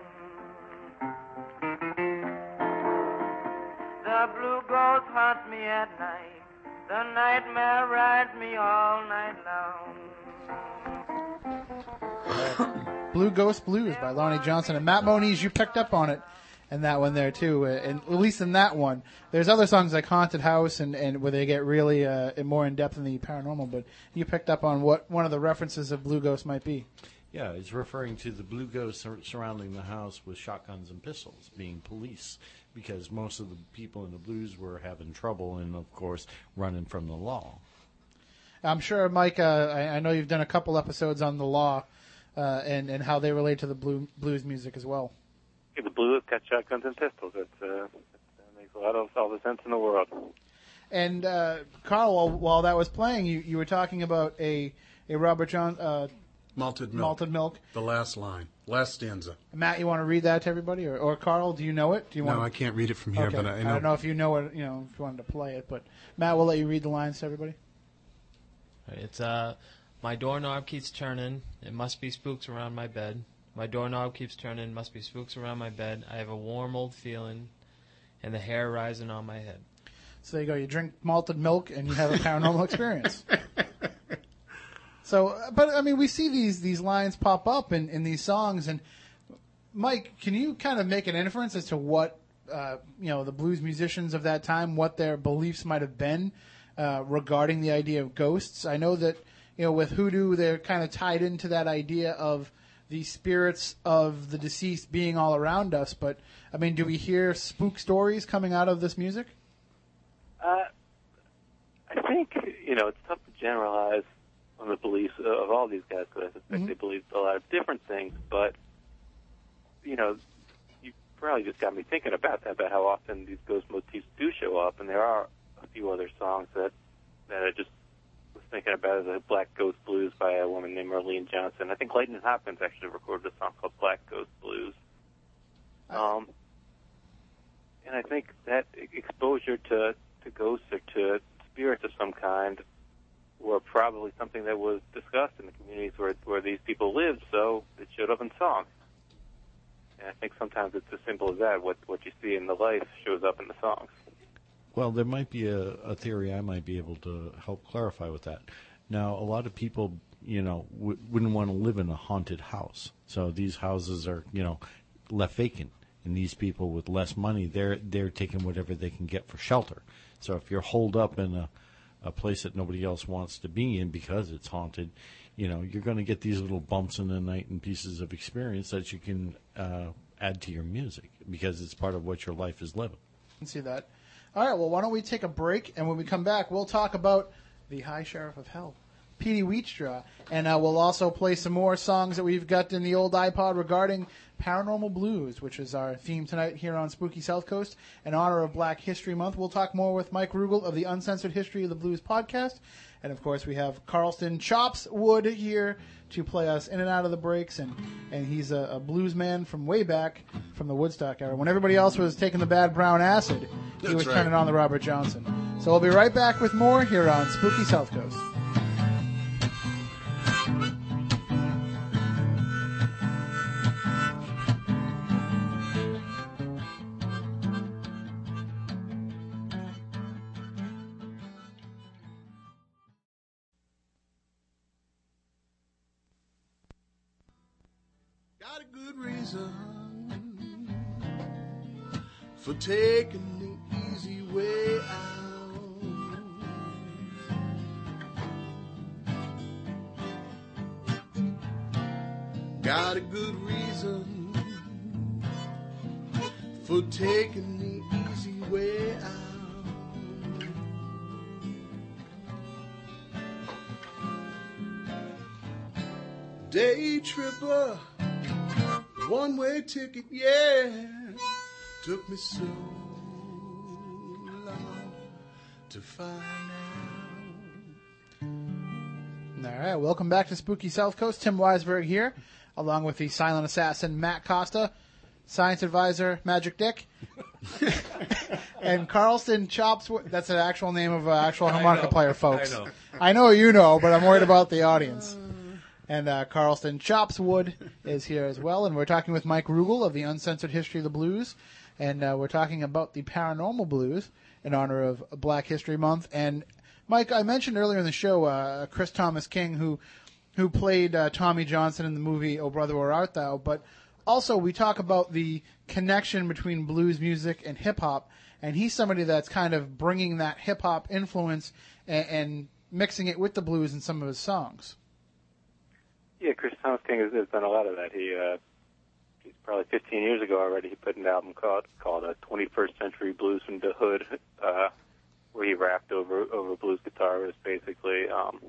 The blue ghost haunts me at night. The nightmare rides me all night long. Blue Ghost Blues by Lonnie Johnson and Matt Moniz. You picked up on it, and that one there too. uh, And at least in that one, there's other songs like Haunted House and, and where they get really uh, more in depth in the paranormal. But you picked up on what one of the references of Blue Ghost might be. Yeah, it's referring to the blue ghosts surrounding the house with shotguns and pistols, being police, because most of the people in the blues were having trouble and, of course, running from the law. I'm sure, Mike. Uh, I, I know you've done a couple episodes on the law uh, and and how they relate to the blue, blues music as well. Yeah, the Blues got shotguns and pistols. It, uh, it makes a lot of all the sense in the world. And uh, Carl, while, while that was playing, you, you were talking about a a Robert John uh, Malted milk. malted milk. The last line, last stanza. Matt, you want to read that to everybody, or, or Carl, do you know it? Do you want? No, want? I can't read it from here, okay. but I know. don't know if you know it. You know, if you wanted to play it, but Matt, we'll let you read the lines to everybody. It's uh, my doorknob keeps turning. It must be spooks around my bed. My doorknob keeps turning. Must be spooks around my bed. I have a warm old feeling, and the hair rising on my head. So there you go. You drink malted milk and you have a paranormal experience. So, but I mean, we see these these lines pop up in, in these songs, and Mike, can you kind of make an inference as to what uh, you know the blues musicians of that time, what their beliefs might have been uh, regarding the idea of ghosts? I know that you know with hoodoo, they're kind of tied into that idea of the spirits of the deceased being all around us. But I mean, do we hear spook stories coming out of this music? Uh, I think you know it's tough to generalize on the beliefs of all these guys because I suspect they believe a lot of different things. But you know, you probably just got me thinking about that about how often these ghost motifs do show up, and there are a few other songs that that I just was thinking about as a Black Ghost Blues by a woman named Marlene Johnson. I think Lightnin' Hopkins actually recorded a song called Black Ghost Blues. Um, and I think that exposure to, to ghosts or to spirits of some kind were probably something that was discussed in the communities where, where these people lived, so it showed up in songs. And I think sometimes it's as simple as that. What, what you see in the life shows up in the songs. Well, there might be a, a theory I might be able to help clarify with that. Now, a lot of people, you know, w- wouldn't want to live in a haunted house. So these houses are, you know, left vacant, and these people with less money, they're they're taking whatever they can get for shelter. So if you're holed up in a a place that nobody else wants to be in because it's haunted, you know, you're going to get these little bumps in the night and pieces of experience that you can uh, add to your music because it's part of what your life is living. I can see that. All right, well, why don't we take a break, and when we come back, we'll talk about the High Sheriff of Hell, Peetie Wheatstraw, and uh, we'll also play some more songs that we've got in the old iPod regarding paranormal blues, which is our theme tonight here on Spooky South Coast in honor of Black History Month. We'll talk more with Mike Rugel of the Uncensored History of the Blues podcast, and of course, we have Carlston Chops Wood here to play us in and out of the breaks, and, and he's a, a blues man from way back from the Woodstock era. When everybody else was taking the bad brown acid, he That's was right. turning on the Robert Johnson. So we'll be right back with more here on Spooky South Coast. Ticket, yeah. Took me so long to find out. All right, welcome back to Spooky South Coast. Tim Weisberg here, along with the silent assassin Matt Costa, science advisor Magic Dick, and Carlson Chops. That's an actual name of an actual harmonica player, folks. I know. I know you know, but I'm worried about the audience. Uh, And uh, Carlston Chopswood is here as well, and we're talking with Mike Rugel of the Uncensored History of the Blues, and uh, we're talking about the paranormal blues in honor of Black History Month. And Mike, I mentioned earlier in the show uh, Chris Thomas King, who who played uh, Tommy Johnson in the movie "Oh Brother Where Art Thou," but also we talk about the connection between blues music and hip hop, and he's somebody that's kind of bringing that hip hop influence and, and mixing it with the blues in some of his songs. Yeah, Chris Thomas King has, has done a lot of that. He, uh, he's probably 15 years ago already. He put an album called called uh, 21st Century Blues from the Hood, uh, where he rapped over over blues guitarists basically. Um,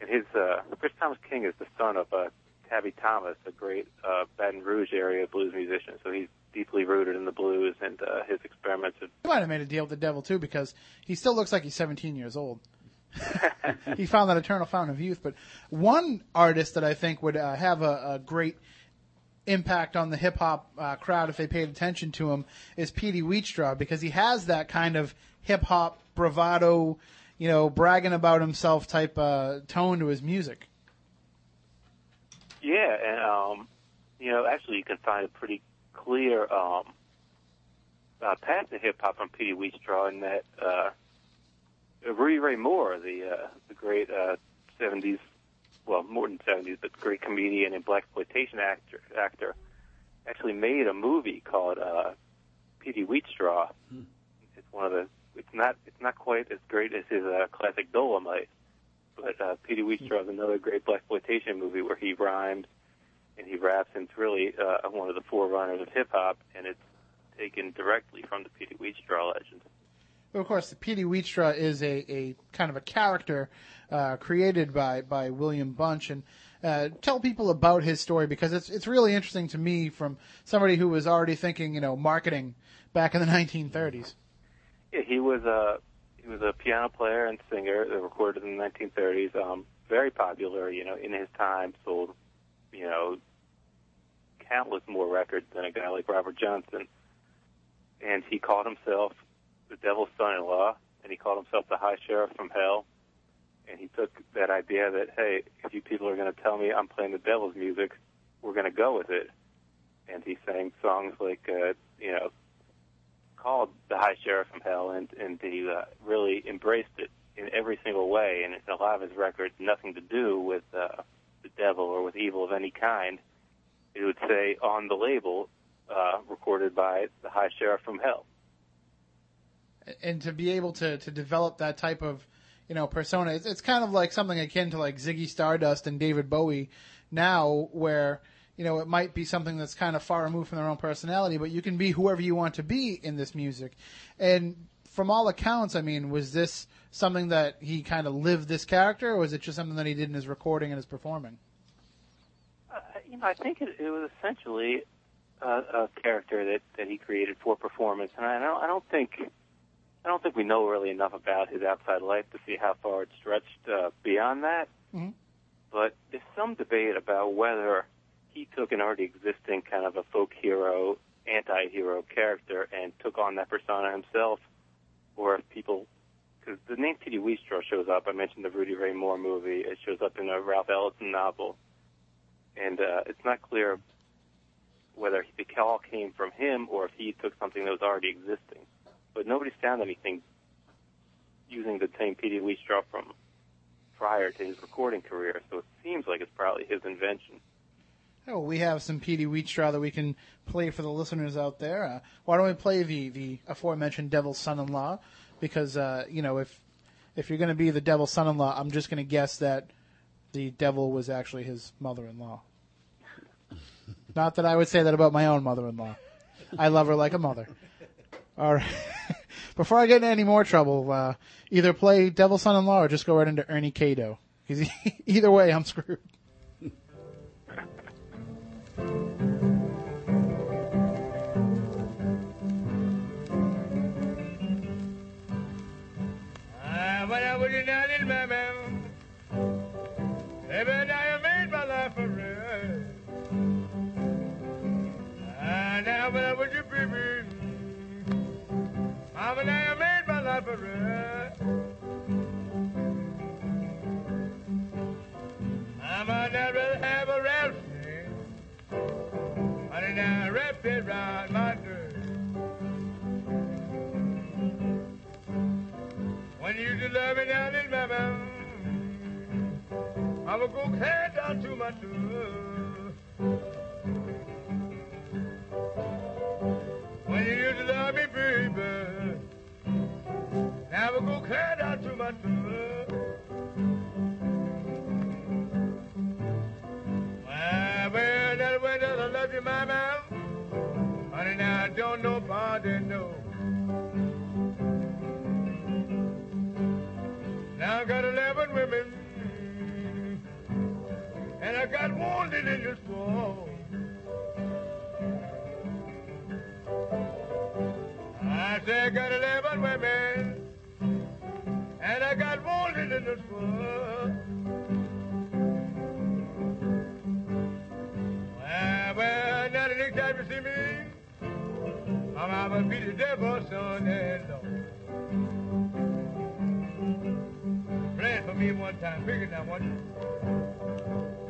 and his uh, Chris Thomas King is the son of uh, Tabby Thomas, a great uh, Baton Rouge area blues musician. So he's deeply rooted in the blues, and uh, his experiments have He might have made a deal with the devil too, because he still looks like he's 17 years old. he found that eternal fountain of youth. But one artist that I think would uh, have a, a great impact on the hip hop uh, crowd if they paid attention to him is Peetie Wheatstraw because he has that kind of hip hop bravado, you know, bragging about himself type uh, tone to his music. Yeah, and um, you know, actually, you can find a pretty clear um, uh, path to hip hop from Peetie Wheatstraw in that uh, Rudy Ray Moore, the uh, the great uh, '70s, well, more than '70s, but great comedian and black exploitation actor, actor, actually made a movie called uh, Petey Wheatstraw. It's one of the. It's not. It's not quite as great as his uh, classic Dolomite, but uh, Petey Wheatstraw is another great black exploitation movie where he rhymes and he raps, and it's really uh, one of the forerunners of hip hop, and it's taken directly from the Peetie Wheatstraw legend. But of course, Peetie Wheatstraw is a, a kind of a character uh, created by, by William Bunch, and uh, tell people about his story because it's it's really interesting to me from somebody who was already thinking, you know, marketing back in the 1930s. Yeah, he was a he was a piano player and singer that recorded in the 1930s. Um, very popular, you know, in his time. Sold, you know, countless more records than a guy like Robert Johnson. And he called himself the Devil's Son-in-Law, and he called himself the High Sheriff from Hell. And he took that idea that hey, if you people are going to tell me I'm playing the devil's music, we're going to go with it. And he sang songs like, uh, you know, called the High Sheriff from Hell, and and he uh, really embraced it in every single way. And a lot of his records, nothing to do with uh, the devil or with evil of any kind. It would say on the label, uh, recorded by the High Sheriff from Hell. And to be able to to develop that type of you know, persona. It's, it's kind of like something akin to like Ziggy Stardust and David Bowie now, where you know it might be something that's kind of far removed from their own personality, but you can be whoever you want to be in this music. And from all accounts, I mean, was this something that he kind of lived this character, or was it just something that he did in his recording and his performing? Uh, you know, I think it, it was essentially a, a character that that he created for performance, and I don't I don't think I don't think we know really enough about his outside life to see how far it stretched uh, beyond that. Mhm. But there's some debate about whether he took an already existing kind of a folk hero, anti-hero character and took on that persona himself, or if people, because the name Peetie Wheatstraw shows up. I mentioned the Rudy Ray Moore movie. It shows up in a Ralph Ellison novel, and uh, it's not clear whether the call came from him or if he took something that was already existing. But nobody's found anything using the same Peetie Wheatstraw from prior to his recording career, so it seems like it's probably his invention. Oh, we have some Peetie Wheatstraw that we can play for the listeners out there. Uh, why don't we play the, the aforementioned Devil's Son-in-Law? Because uh, you know, if if you're going to be the Devil's Son-in-Law, I'm just going to guess that the devil was actually his mother-in-law. Not that I would say that about my own mother-in-law. I love her like a mother. All right. Before I get into any more trouble, uh, either play Devil's Son-in-Law or just go right into Ernie Cato. Because either way, I'm screwed. Ah, when I was in that little man, every day I made my life a real. Ah, now I was your ah, when I made my life a real. I'm a never have a rest, but it now wrapped it round my dirt. When you to love me down in mama, I would go clear down to my door. When you used love me, baby, I go clear down to my that I love you, honey, now I don't. Now I got 11 women, and I got wounded in this war. I say I got 11 women, and I got wounded in the war. Well, well, now the next time you see me, I'm gonna be the devil, son, and Lord. Play it for me one time. It now, one.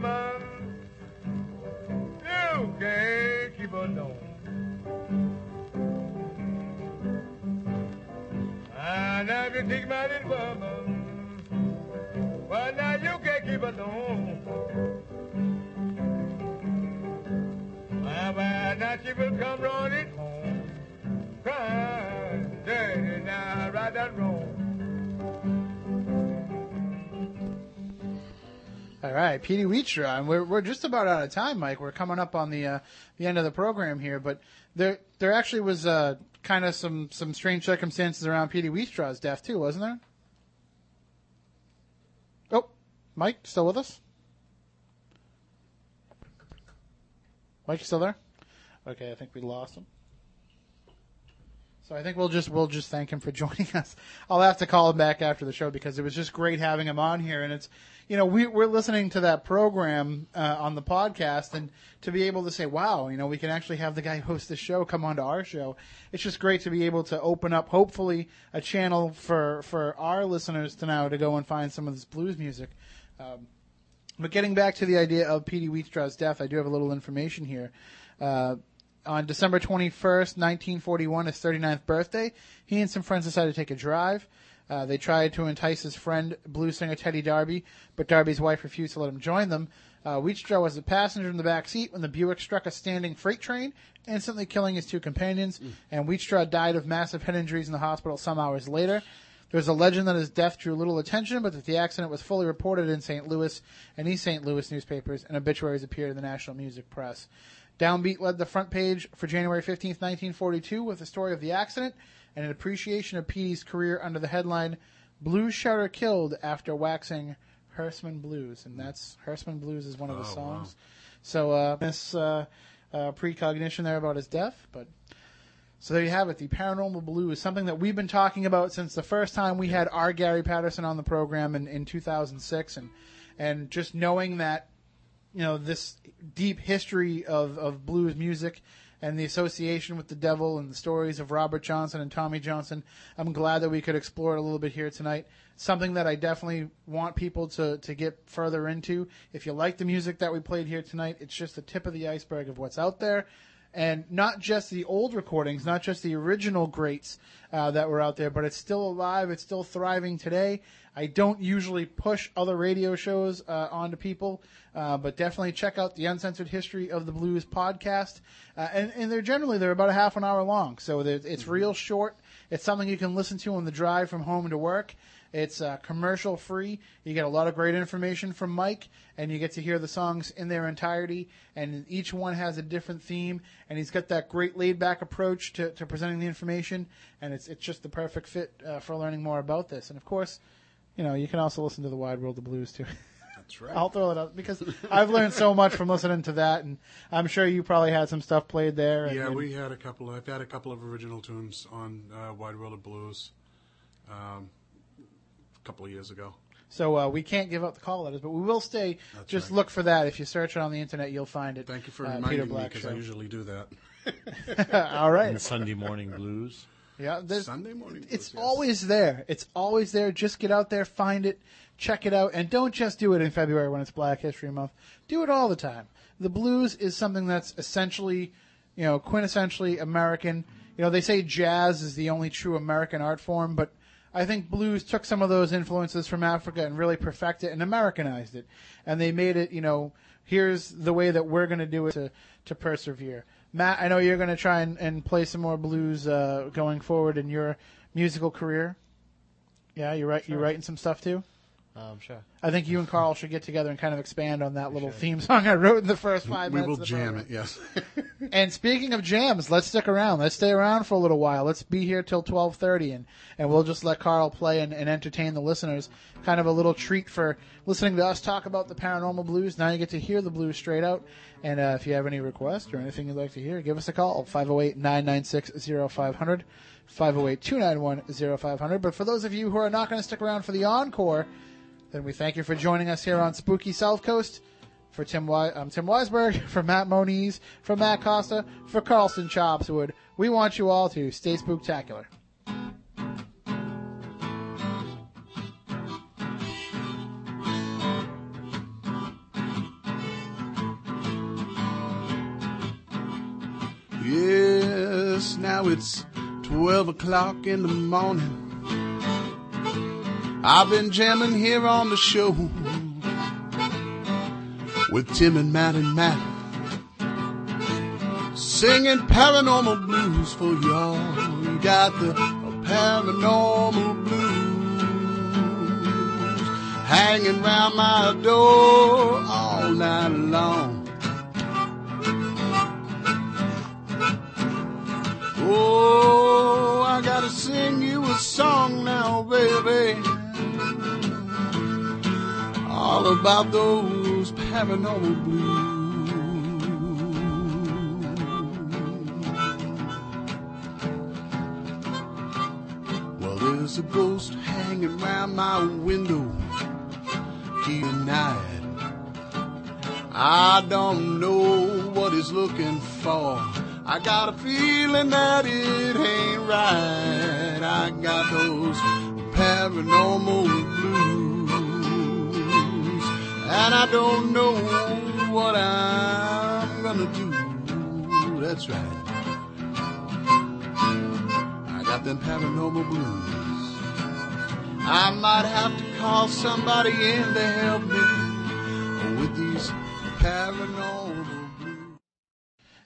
Mama, you can't keep on doing. And everything my little mama, well now you can't keep on doing. Well, well, now she will come running home, crying, daddy, now right that wrong. All right, Peetie Wheatstraw, and we're we're just about out of time, Mike. We're coming up on the uh, the end of the program here, but there there actually was uh, kind of some some strange circumstances around Peetie Wheatstraw's death too, wasn't there? Oh, Mike, still with us? Mike, still there? Okay, I think we lost him. So I think we'll just we'll just thank him for joining us. I'll have to call him back after the show because it was just great having him on here, and it's you know we we're listening to that program uh, on the podcast, and to be able to say, wow, you know, we can actually have the guy who hosts the show come on to our show. It's just great to be able to open up, hopefully, a channel for for our listeners to now to go and find some of this blues music. Um, But getting back to the idea of Peetie Wheatstraw's death, I do have a little information here. Uh, on December 21st, 1941, his 39th birthday, he and some friends decided to take a drive. Uh, they tried to entice his friend, blues singer Teddy Darby, but Darby's wife refused to let him join them. Uh, Wheatstraw was a passenger in the back seat when the Buick struck a standing freight train, instantly killing his two companions, and Wheatstraw died of massive head injuries in the hospital some hours later. There's a legend that his death drew little attention, but that the accident was fully reported in St. Louis and East St. Louis newspapers, and obituaries appeared in the national music press. Downbeat led the front page for January 15, 1942, with the story of the accident and an appreciation of Peetie's career under the headline "Blues Shouter Killed After Waxing Hearse Man Blues," and that's Hearse Man Blues is one of the Oh, songs. So uh, this uh, uh, precognition there about his death, but so there you have it, the paranormal blue is something that we've been talking about since the first time we had our Gary Patterson on the program in, in 2006, and and just knowing that you know this deep history of, of blues music and the association with the devil and the stories of Robert Johnson and Tommy Johnson. I'm glad that we could explore it a little bit here tonight. Something that I definitely want people to, to get further into. If you like the music that we played here tonight, it's just the tip of the iceberg of what's out there. And not just the old recordings, not just the original greats uh, that were out there, but it's still alive. It's still thriving today. I don't usually push other radio shows uh, onto people, uh, but definitely check out the Uncensored History of the Blues podcast. Uh, and, and they're generally they're about a half an hour long, so it's real short. It's something you can listen to on the drive from home to work. It's uh, commercial free. You get a lot of great information from Mike, and you get to hear the songs in their entirety. And each one has a different theme, and he's got that great laid back approach to, to presenting the information. And it's it's just the perfect fit uh, for learning more about this. And of course, you know you can also listen to the Wide World of Blues too. That's right. I'll throw it out because I've learned so much from listening to that, and I'm sure you probably had some stuff played there. And, Yeah, and- we had a couple. I've had a couple of original tunes on uh, Wide World of Blues um, couple of years ago. So uh, we can't give up the call letters, but we will stay. That's just right. look for that. If you search it on the internet, you'll find it. Thank you for uh, reminding Peter me Black because I usually do that. All right. And right. Sunday morning blues. Yeah, Sunday morning. it's yes. always there. It's always there. Just get out there, find it, check it out, and don't just do it in February when it's Black History Month. Do it all the time. The blues is something that's essentially, you know, quintessentially American. You know, they say jazz is the only true American art form, but I think blues took some of those influences from Africa and really perfected it and Americanized it, and they made it. You know, here's the way that we're going to do it to to persevere. Matt, I know you're going to try and, and play some more blues uh, going forward in your musical career. Yeah, you're right. You're writing some stuff too. Um, sure. I think you and Carl should get together and kind of expand on that little theme song I wrote in the first five We minutes. We will of the jam program. it. Yes. And speaking of jams, let's stick around. Let's stay around for a little while. Let's be here till twelve thirty, and and we'll just let Carl play and, and entertain the listeners. Kind of a little treat for listening to us talk about the paranormal blues. Now you get to hear the blues straight out. And uh, if you have any requests or anything you'd like to hear, give us a call 508-996-0500, 508-291-0500. But for those of you who are not going to stick around for the encore, then we thank you for joining us here on Spooky South Coast. For Tim, Wi- I'm Tim Weisberg, for Matt Moniz, for Matt Costa, for Carlson Chops Wood. We want you all to stay spooktacular. Yes, now it's 12 o'clock in the morning. I've been jamming here on the show with Tim and Matt and Matt. Singing paranormal blues for y'all. We got the paranormal blues hanging round my door all night long. Oh, I gotta sing you a song now, baby. All about those paranormal blues. Well, there's a ghost hanging round my window and. I don't know what he's looking for. I got a feeling that it ain't right. I got those paranormal blues. And I don't know what I'm gonna do. That's right. I got them paranormal blues. I might have to call somebody in to help me with these paranormal.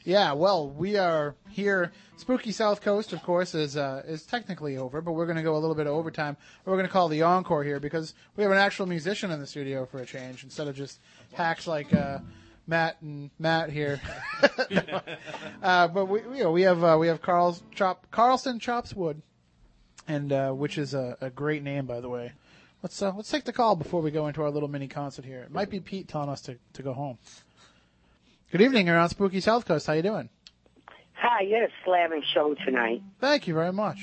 Yeah, well, we are here. Spooky South Coast, of course, is uh, is technically over, but we're going to go a little bit of overtime. We're going to call the encore here because we have an actual musician in the studio for a change instead of just hacks like uh, Matt and Matt here. uh, but we you know we have uh, we have Carl's Chop Carlson Chops Wood, and uh, which is a, a great name by the way. Let's uh, let's take the call before we go into our little mini concert here. It might be Pete telling us to, to go home. Good evening, you're on Spooky South Coast. How you doing? Hi, you had a slamming show tonight. Thank you very much.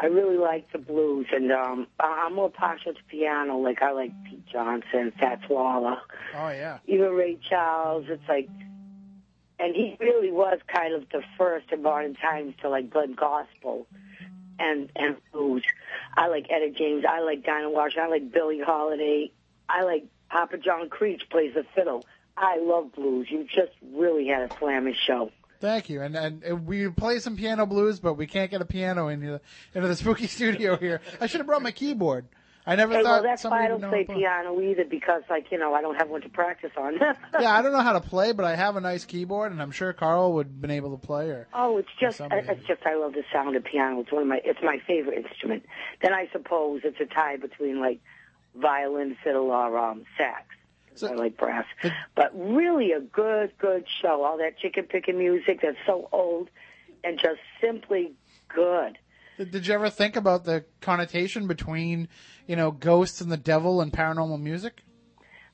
I really like the blues, and um, I'm more partial to piano. Like I like Pete Johnson, Fats Waller, Oh yeah. even Ray Charles. It's like, and he really was kind of the first in modern times to like blend gospel and and blues. I like Etta James. I like Dinah Washington. I like Billie Holiday. I like Papa John Creach plays the fiddle. I love blues. You just really had a slamming show. Thank you. And and we play some piano blues, but we can't get a piano into the, into the spooky studio here. I should have brought my keyboard. I never Hey, thought well, that's why I don't play how to play. piano either because, like, you know, I don't have one to practice on. Yeah, I don't know how to play, but I have a nice keyboard, and I'm sure Carl would have been able to play. Or Oh, it's just it's just I love the sound of piano. It's one of my it's my favorite instrument. Then I suppose it's a tie between like violin, fiddle, or um, sax. I like brass, but really a good good show. All that chicken picking music that's so old and just simply good. Did, you ever think about the connotation between, you know, ghosts and the devil and paranormal music?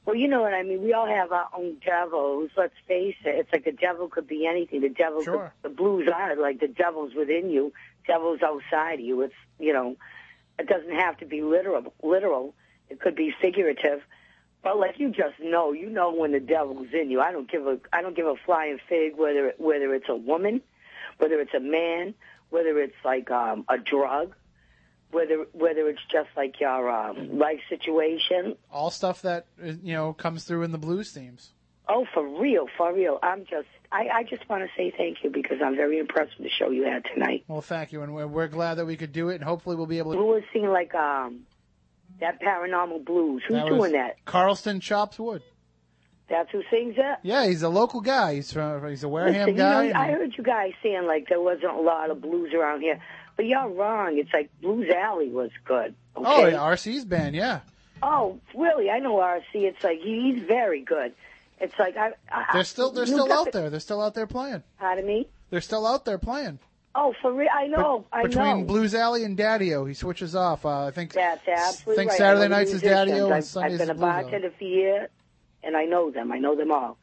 Well, you know what I mean. We all have our own devils. Let's face it. It's like the devil could be anything. The devil, Sure. could, the blues are like the devil's within you. Devil's outside of you. It's you know, it doesn't have to be literal. Literal. It could be figurative. But like you just know, you know when the devil's in you. I don't give a I don't give a flying fig whether whether it's a woman, whether it's a man, whether it's like um, a drug, whether whether it's just like your um, life situation. All stuff that you know comes through in the blues themes. Oh, for real, for real. I'm just, I, I just want to say thank you because I'm very impressed with the show you had tonight. Well, thank you, and we're, we're glad that we could do it, and hopefully we'll be able to. Who was singing like um that paranormal blues? Who's That doing that? Carlson Chops Wood. That's who sings that. Yeah, he's a local guy. He's from he's a Wareham Listen, guy. You know, I heard you guys saying like there wasn't a lot of blues around here, but you're wrong. It's like Blues Alley was good. Okay? Oh, yeah, RC's band, yeah. Oh, really? I know RC. It's like he's very good. It's like I. I They're still they're still out the- there. They're still out there playing. Pardon me. They're still out there playing. Oh, for real? I know. I Between know. Blues Alley and Daddy-O, he switches off. Uh, I think That's absolutely think right. Saturday I nights is. Daddy-O and I've, Sundays I've been a bartender for years, and I know them. I know them all.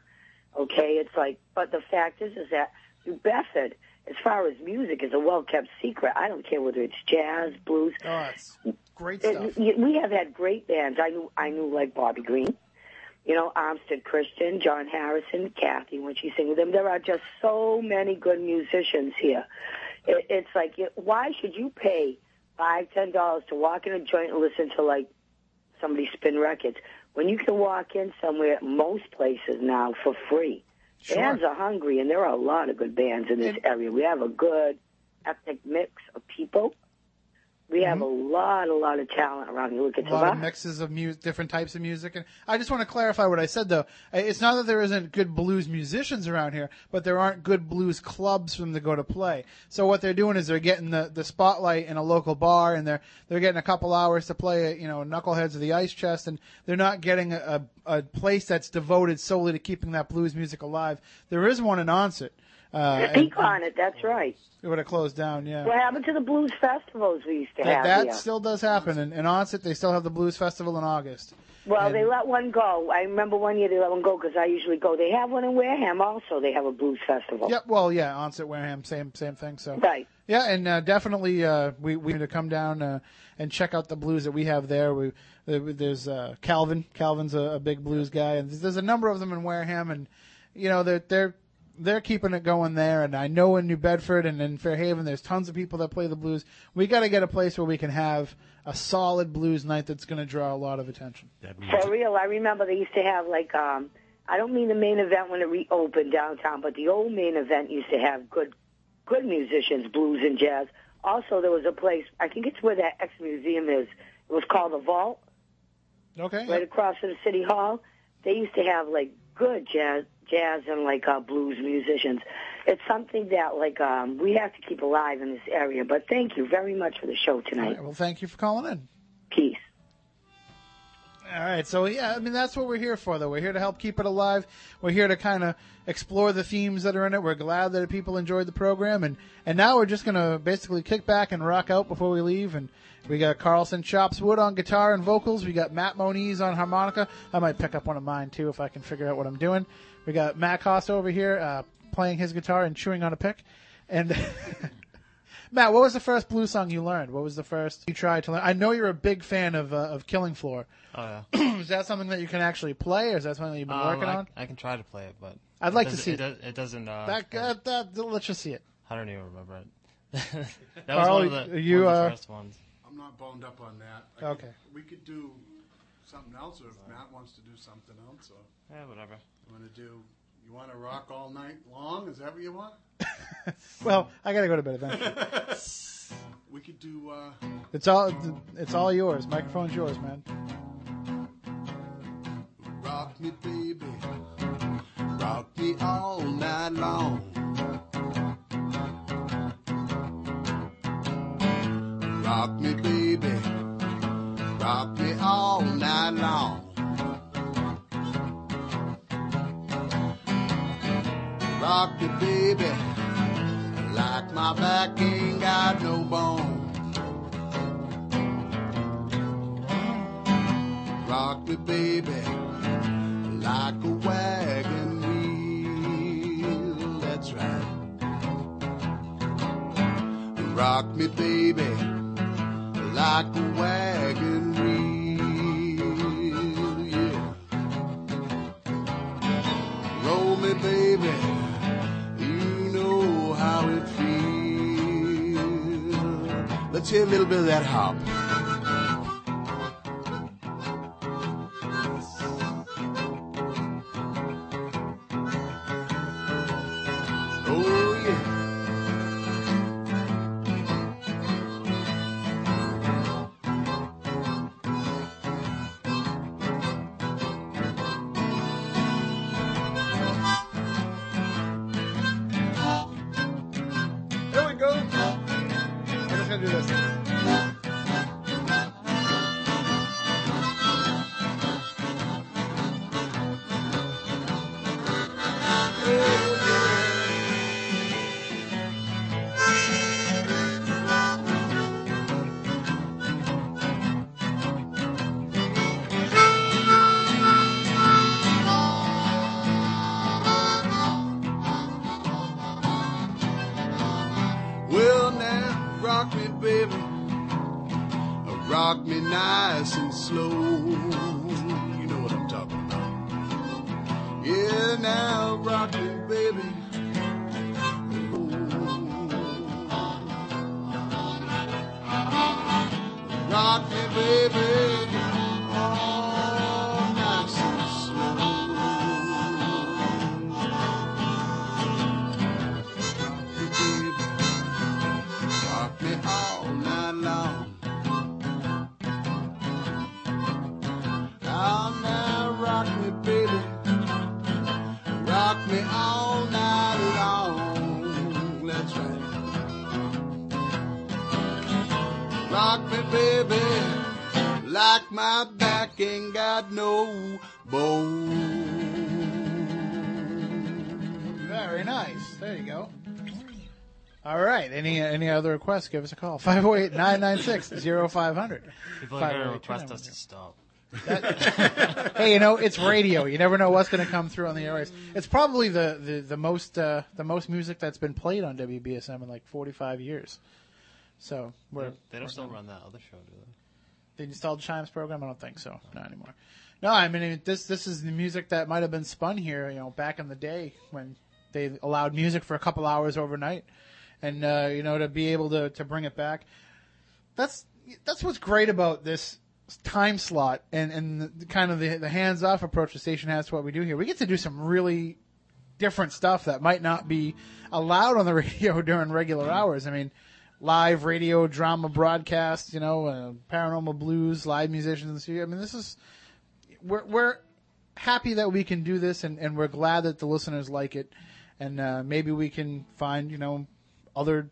Okay, it's like, but the fact is, is that New Bedford, as far as music, is a well-kept secret. I don't care whether it's jazz, blues. Oh, it's great stuff. y- we have had great bands. I knew, I knew like Bobby Green, you know, Armstead Christian, John Harrison, Kathy when she sang with them. There are just so many good musicians here. It, it's like, why should you pay five, ten dollars to walk in a joint and listen to like somebody spin records when you can walk in somewhere, most places now for free. Sure. Bands are hungry, and there are a lot of good bands in this area. We have a good ethnic mix of people. We have a lot, a lot of talent around here. Look at Mm-hmm. a lot of mixes of mu- different types of music. And I just want to clarify what I said though. It's not that there isn't good blues musicians around here, but there aren't good blues clubs for them to go to play. So what they're doing is they're getting the, the spotlight in a local bar and they're, they're getting a couple hours to play, you know, Knuckleheads of the Ice Chest and they're not getting a, a, a place that's devoted solely to keeping that blues music alive. There is one in Onset. Uh, Speak on it. That's right. It would have closed down, yeah. What happened to the blues festivals we used to That, have that here? still does happen. In, in Onset, they still have the Blues Festival in August. Well, And- they let one go. I remember one year they let one go because I usually go. They have one in Wareham also. They have a blues festival. Yep. Well, yeah, Onset Wareham, same same thing. So Right. yeah, and uh, definitely uh, we we need to come down uh, and check out the blues that we have there. We there's uh, Calvin. Calvin's a, a big blues guy, and there's a number of them in Wareham, and you know they're they're they're keeping it going there, and I know in New Bedford and in Fairhaven, there's tons of people that play the blues. We got to get a place where we can have a solid blues night that's going to draw a lot of attention. That For real, I remember they used to have like um I don't mean the main event when it reopened downtown, but the old main event used to have good good musicians, blues and jazz. Also there was a place I think it's where that ex museum is. It was called the Vault, Okay. right across from the city hall. They used to have like good jazz jazz and like uh blues musicians. It's something that like um we have to keep alive in this area. But thank you very much for the show tonight. right, well, thank you for calling in. Peace. All right, so yeah, I mean that's what we're here for, though. We're here to help keep it alive. We're here to kind of explore the themes that are in it. We're glad that people enjoyed the program, and and now we're just gonna basically kick back and rock out before we leave. And we got Carlson Chops Wood on guitar and vocals. We got Matt Moniz on harmonica. I might pick up one of mine too if I can figure out what I'm doing. We got Matt Costa over here uh, playing his guitar and chewing on a pick. And Matt, what was the first blues song you learned? What was the first you tried to learn? I know you're a big fan of uh, of Killing Floor. Oh yeah. is that something that you can actually play, or is that something that you've been Um, working I, on? I can try to play it, but I'd like to see it. it. does- it doesn't. Uh, That, uh, that, let's just see it. I don't even remember it. that was Carl, one of the, you, one of the uh, first ones. I'm not boned up on that. I Okay. Could, we could do something else, or if Matt wants to do something else, or Yeah, whatever. You want to do, you want to rock all night long? Is that what you want? Well, I gotta go to bed eventually. We could do. Uh, it's all it's all yours. Microphone's yours, man. Rock me, baby. Rock me all night long. Rock me, baby. Rock me, baby. Like my back ain't got no bone. Rock me, baby like a wagon wheel. That's right. Rock me, baby, like a wagon wheel. Yeah. Roll me, baby. Let's a little bit of that hop. Baby, like my back ain't got no bone. Very nice. There you go. All right. Any any other requests? Give us a call. 508-996-0500. People are going to request us to stop. hey, you know it's radio. You never know what's going to come through on the airwaves. It's probably the the, the most uh, the most music that's been played on WBSM in like 45 years. So we're They don't still run that other show, do they? The installed chimes program? I don't think so. Not anymore. No, I mean this. This is the music that might have been spun here. You know, back in the day when they allowed music for a couple hours overnight, and uh, you know to be able to to bring it back. That's that's what's great about this time slot and and the, kind of the, the hands off approach the station has to what we do here. We get to do some really different stuff that might not be allowed on the radio during regular hours. I mean, live radio drama broadcasts, you know, uh, paranormal blues, live musicians in the studio. I mean, this is we're we're happy that we can do this, and, and we're glad that the listeners like it, and uh, maybe we can find you know other.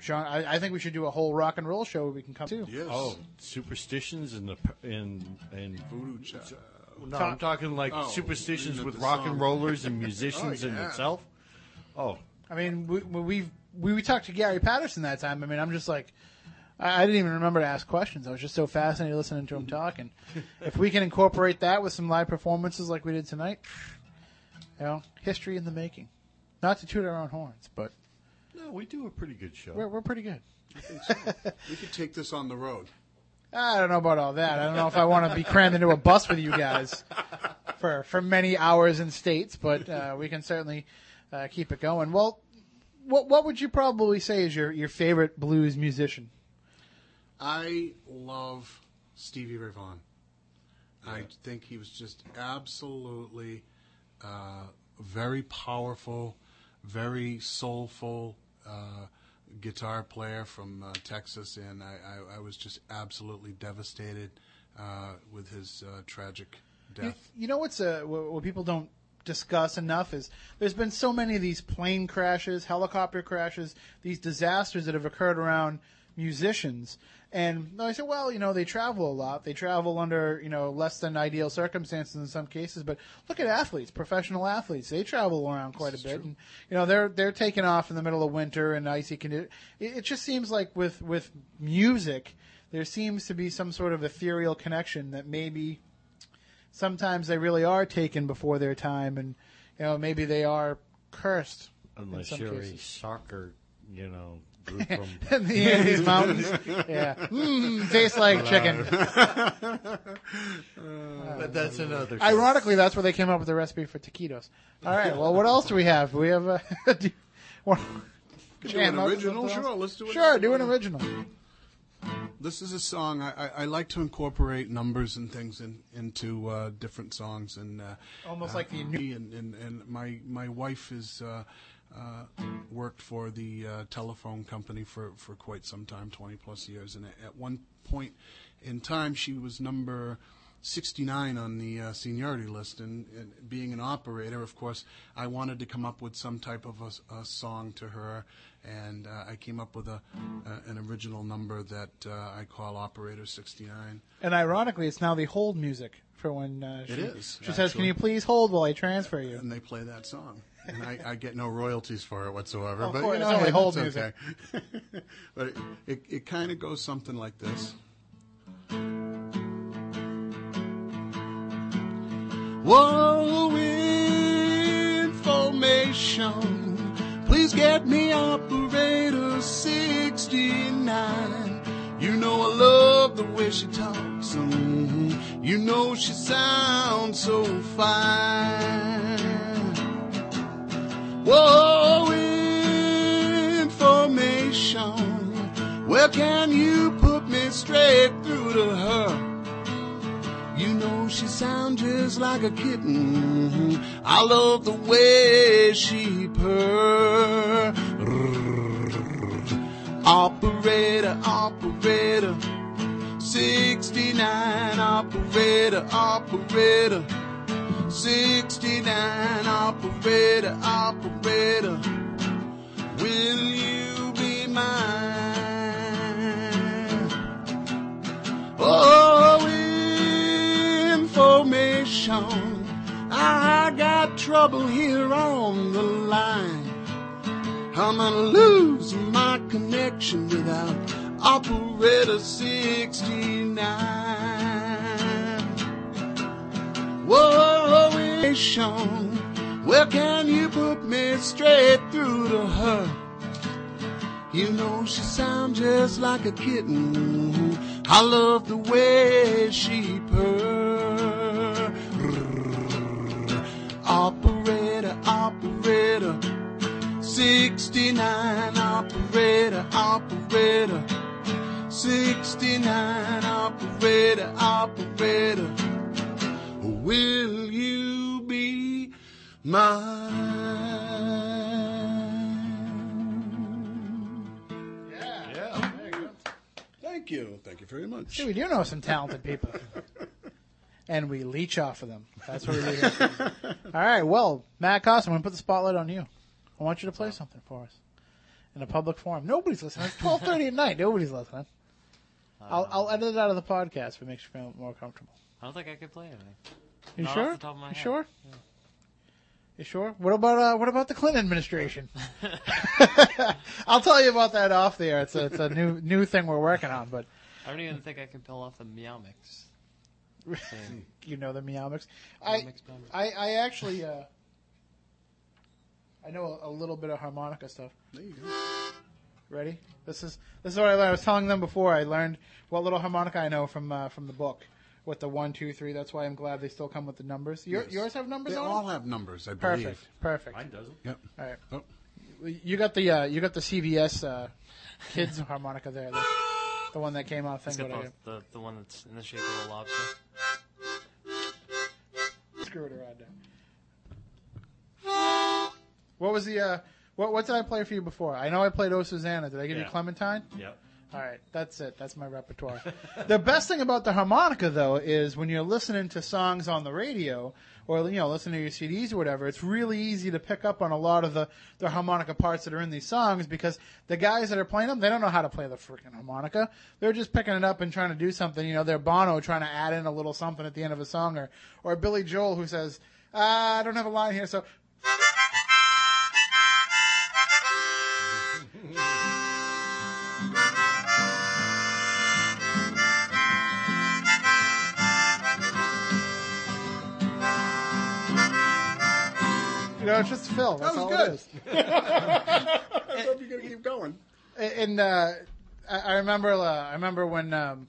Genre. I, I think we should do a whole rock and roll show where we can come to. Yes. Oh, superstitions and the in in voodoo. Ch- no, Talk- I'm talking like Oh, superstitions with rock song. and rollers and musicians Oh, in itself. Oh, I mean, we, we we we talked to Gary Patterson that time. I mean, I'm just like, I, I didn't even remember to ask questions. I was just so fascinated listening to him talk. And if we can incorporate that with some live performances like we did tonight, you know, history in the making. Not to toot our own horns, but no, we do a pretty good show. we're we're pretty good. So. we could take this on the road. I don't know about all that. I don't know if I want to be crammed into a bus with you guys for for many hours in states, but uh, we can certainly uh, keep it going. Well, what what would you probably say is your your favorite blues musician? I love Stevie Ray Vaughan. I think he was just absolutely uh, very powerful, very soulful uh, guitar player from uh, Texas, and I, I, I was just absolutely devastated uh, with his uh, tragic death. you know what's uh, what, what people don't discuss enough is there's been so many of these plane crashes, helicopter crashes, these disasters that have occurred around musicians. And I said, well, you know, they travel a lot. They travel under, you know, less than ideal circumstances in some cases. But look at athletes, professional athletes. They travel around quite a bit, and you know, they're they're taking off in the middle of winter and icy conditions. It, it just seems like with with music, there seems to be some sort of ethereal connection that maybe sometimes they really are taken before their time, and you know maybe they are cursed. Unless you're a soccer, you know, group from In the Andes Mountains, yeah, mm, tastes like chicken. But that's another. show. Ironically, that's where they came up with the recipe for taquitos. All right, well, what else do we have? We have a. do, well, do an original? something? Sure, let's do it. Sure, do an original. This is a song I, I, I like to incorporate numbers and things in, into uh, different songs, and uh, Almost uh, like the new- and, and and my my wife is uh, uh, worked for the uh, telephone company for, for quite some time, twenty plus years, and at one point in time she was number. 69 on the uh, seniority list, and, and being an operator, of course, I wanted to come up with some type of a, a song to her, and uh, I came up with a, a an original number that uh, I call Operator 69. And ironically, it's now the hold music for when uh, she, It is, She says, "Can you please hold while I transfer you?" and they play that song. And I, I get no royalties for it whatsoever. Of but course, you it's only hold okay. but it, it, it kind of goes something like this. Whoa, information. Please get me operator 69. You know I love the way she talks. mhm. You know she sounds so fine. Whoa, information. Where can you put me straight through to her? You know she sounds just like a kitten. I love the way she purr. Operator, operator. 69 operator, operator. 69 operator, operator. Will you be mine? Oh, information. I got trouble here on the line. I'm gonna lose my connection without operator 69. Whoa, information. Where can you put me straight through to her? You know she sounds just like a kitten. I love the way she purr. Operator, operator, 69 operator, operator. 69 operator, operator. Will you be mine? Yeah. yeah. Thank you. Thank you very much. See, we do know some talented people. and we leech off of them. That's what we do. here. All right. Well, Matt Cost, I'm going to put the spotlight on you. I want you to play something for us in a public forum. Nobody's listening. It's 12:30 at night. Nobody's listening. I'll, I'll edit it out of the podcast if it makes you feel more comfortable. I don't think I could play anything. You Not sure? Off the top of my you head. sure? You sure? What about uh, what about the Clinton administration? I'll tell you about that off the air. It's a, it's a new new thing we're working on, but I don't even think I can pull off the meow mix. you know the meow mix. I, Mix, meow mix. I I actually uh, I know a, a little bit of harmonica stuff. There you go. Ready? This is this is what I learned. I was telling them before. I learned what little harmonica I know from uh, from the book with the one, two, three. That's why I'm glad they still come with the numbers. Your, Yes. Yours have numbers They on all them? have numbers, I believe. Perfect. Perfect. Mine doesn't. Yep. All right. Oh, You got the uh, you got the CVS uh, kids harmonica there, the, the one that came thing. got But the, the, one that's in the shape of a lobster. Screw it around there. What was the uh, what what did I play for you before? I know I played Oh Susanna. Did I give you Yeah. Clementine? Yep. All right, that's it. That's my repertoire. the best thing about the harmonica, though, is when you're listening to songs on the radio or you know listening to your CDs or whatever. It's really easy to pick up on a lot of the the harmonica parts that are in these songs because the guys that are playing them, they don't know how to play the freaking harmonica. They're just picking it up and trying to do something. You know, they're Bono trying to add in a little something at the end of a song, or or Billy Joel who says, ah, "I don't have a line here, so." Know, it's just Phil. That's was all good. it is. I hope you're going to keep going. and uh, I, I remember uh, I remember when um,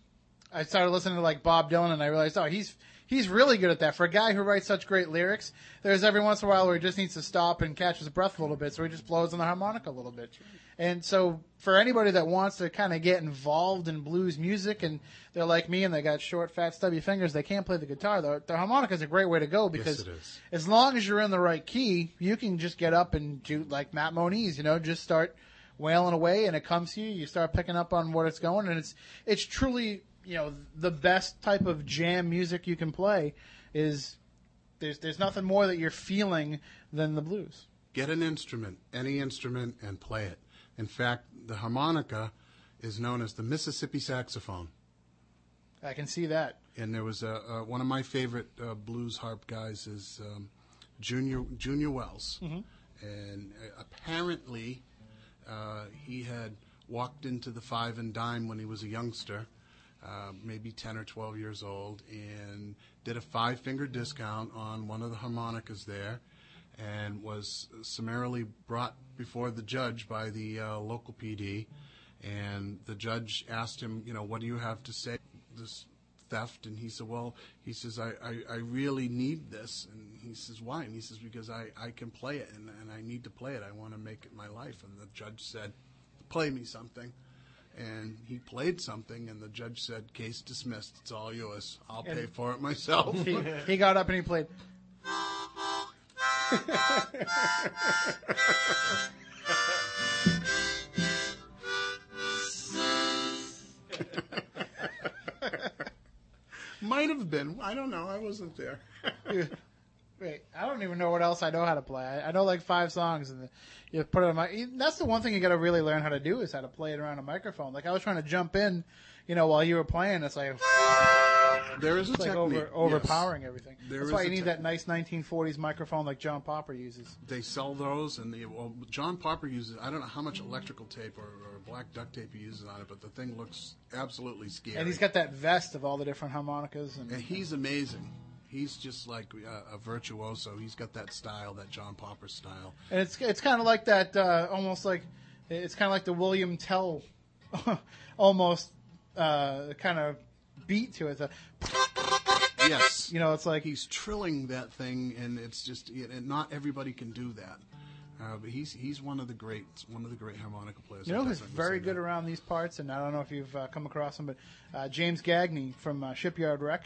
I started listening to like Bob Dylan, and I realized, oh, he's he's really good at that. For a guy who writes such great lyrics, there's every once in a while where he just needs to stop and catch his breath a little bit, so he just blows on the harmonica a little bit. And so, for anybody that wants to kind of get involved in blues music, and they're like me and they got short, fat, stubby fingers, they can't play the guitar. The, the harmonica is a great way to go because is. as long as you're in the right key, you can just get up and do like Matt Moniz, you know, just start wailing away and it comes to you. You start picking up on what it's going, and it's it's truly you know the best type of jam music you can play is there's there's nothing more that you're feeling than the blues. Get an instrument, any instrument, and play it. In fact, the harmonica is known as the Mississippi saxophone. I can see that. And there was a, uh, one of my favorite uh, blues harp guys is um, Junior Junior Wells, and uh, apparently uh, he had walked into the Five and Dime when he was a youngster, uh, maybe ten or twelve years old, and did a five finger discount on one of the harmonicas there, and was summarily brought before the judge by the uh, local PD, and the judge asked him, you know, what do you have to say this theft? And he said, well, he says, I, I, I really need this. And he says, why? And he says, because I, I can play it and, and I need to play it. I want to make it my life. And the judge said, play me something. And he played something, and the judge said, case dismissed. It's all yours. I'll pay for it myself. He, he got up and he played. Might have been. I don't know. I wasn't there. Wait, I don't even know what else I know how to play. I, I know like five songs, and the, you put it on my. That's the one thing you got to really learn how to do is how to play it around a microphone. Like I was trying to jump in, you know, while you were playing. It's like There is a it's like technique. over, overpowering everything. There That's why you need that nice 1940s microphone like John Popper uses. They sell those, and the, well, John Popper uses. I don't know how much electrical tape or, or black duct tape he uses on it, but the thing looks absolutely scary. And he's got that vest of all the different harmonicas. And, And he's amazing. He's just like a, a virtuoso. He's got that style, that John Popper style. And it's it's kind of like that, uh, almost like it's kind of like the William Tell, almost uh, kind of beat to it. Yes, you know, it's like he's trilling that thing, and it's just, and not everybody can do that. Uh, but he's he's one of the great one of the great harmonica players. You know who's guess I can very good that. around these parts, and I don't know if you've uh, come across him, but uh, James Gagney from uh, Shipyard Wreck.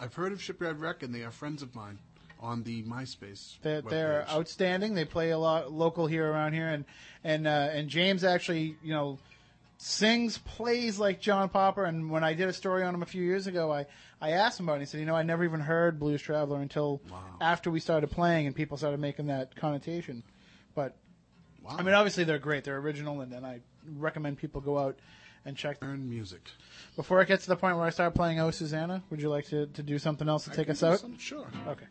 I've heard of Shipyard Wreck, and they are friends of mine on the MySpace. They're, they're outstanding. They play a lot local here around here, and and uh, and James actually, you know, sings, plays like John Popper. And when I did a story on him a few years ago, I I asked him about it. And he said, you know, I never even heard Blues Traveler until after we started playing, and people started making that connotation. But I mean, obviously they're great. They're original, and, and I recommend people go out and check Learn music. Before it gets to the point where I start playing Oh Susanna, would you like to, to do something else to I take us out? some- sure. Okay.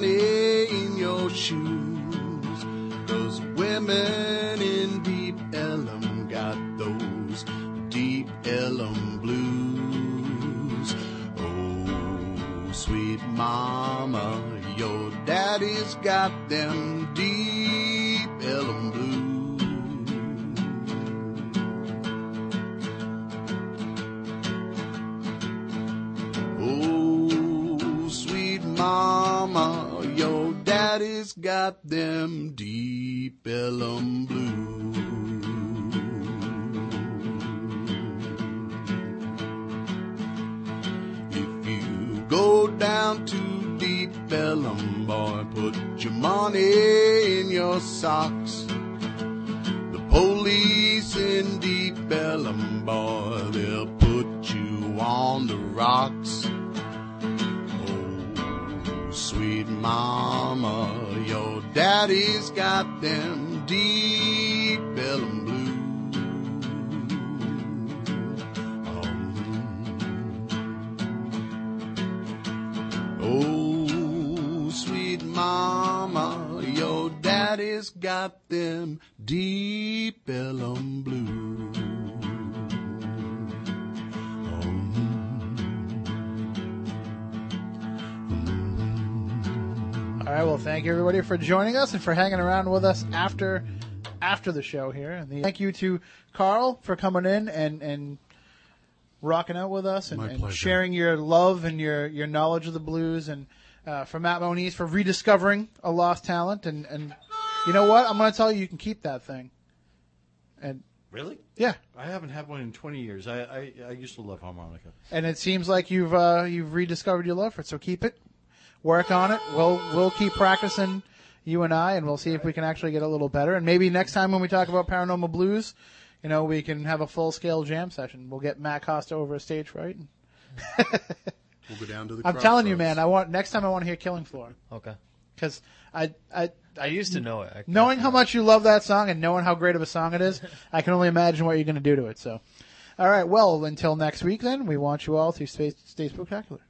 Money in your shoes. Cause women in Deep Ellum got those Deep Ellum blues. Oh, sweet mama, your daddy's got them Deep got them deep ellum blues. If you go down to deep ellum, boy, put your money in your socks. The police in deep ellum, boy, they'll put you on the rocks. Oh, oh, sweet mama, your daddy's got them deep ellum blues. Oh, sweet mama, your daddy's got them deep ellum blues. All right. Well, thank you everybody for joining us and for hanging around with us after after the show here. And the- thank you to Carl for coming in and and rocking out with us and, and sharing your love and your your knowledge of the blues and uh, for Matt Moniz for rediscovering a lost talent and and you know what I'm going to tell you you can keep that thing. And Really? Yeah. I haven't had one in 20 years. I, I, I used to love harmonica. and it seems like you've uh, you've rediscovered your love for it. So keep it, work on it. We'll we'll keep practicing, you and I, and we'll see if we can actually get a little better. And maybe next time when we talk about paranormal blues, you know, we can have a full scale jam session. We'll get Matt Costa over a stage fright. We'll go down to the. I'm telling you, man. I want next time I want to hear Killing Floor Okay. because I I I used to know it. I- knowing how much you love that song and knowing how great of a song it is, I can only imagine what you're going to do to it. So, all right. Well, until next week, then we want you all to stay stay spectacular.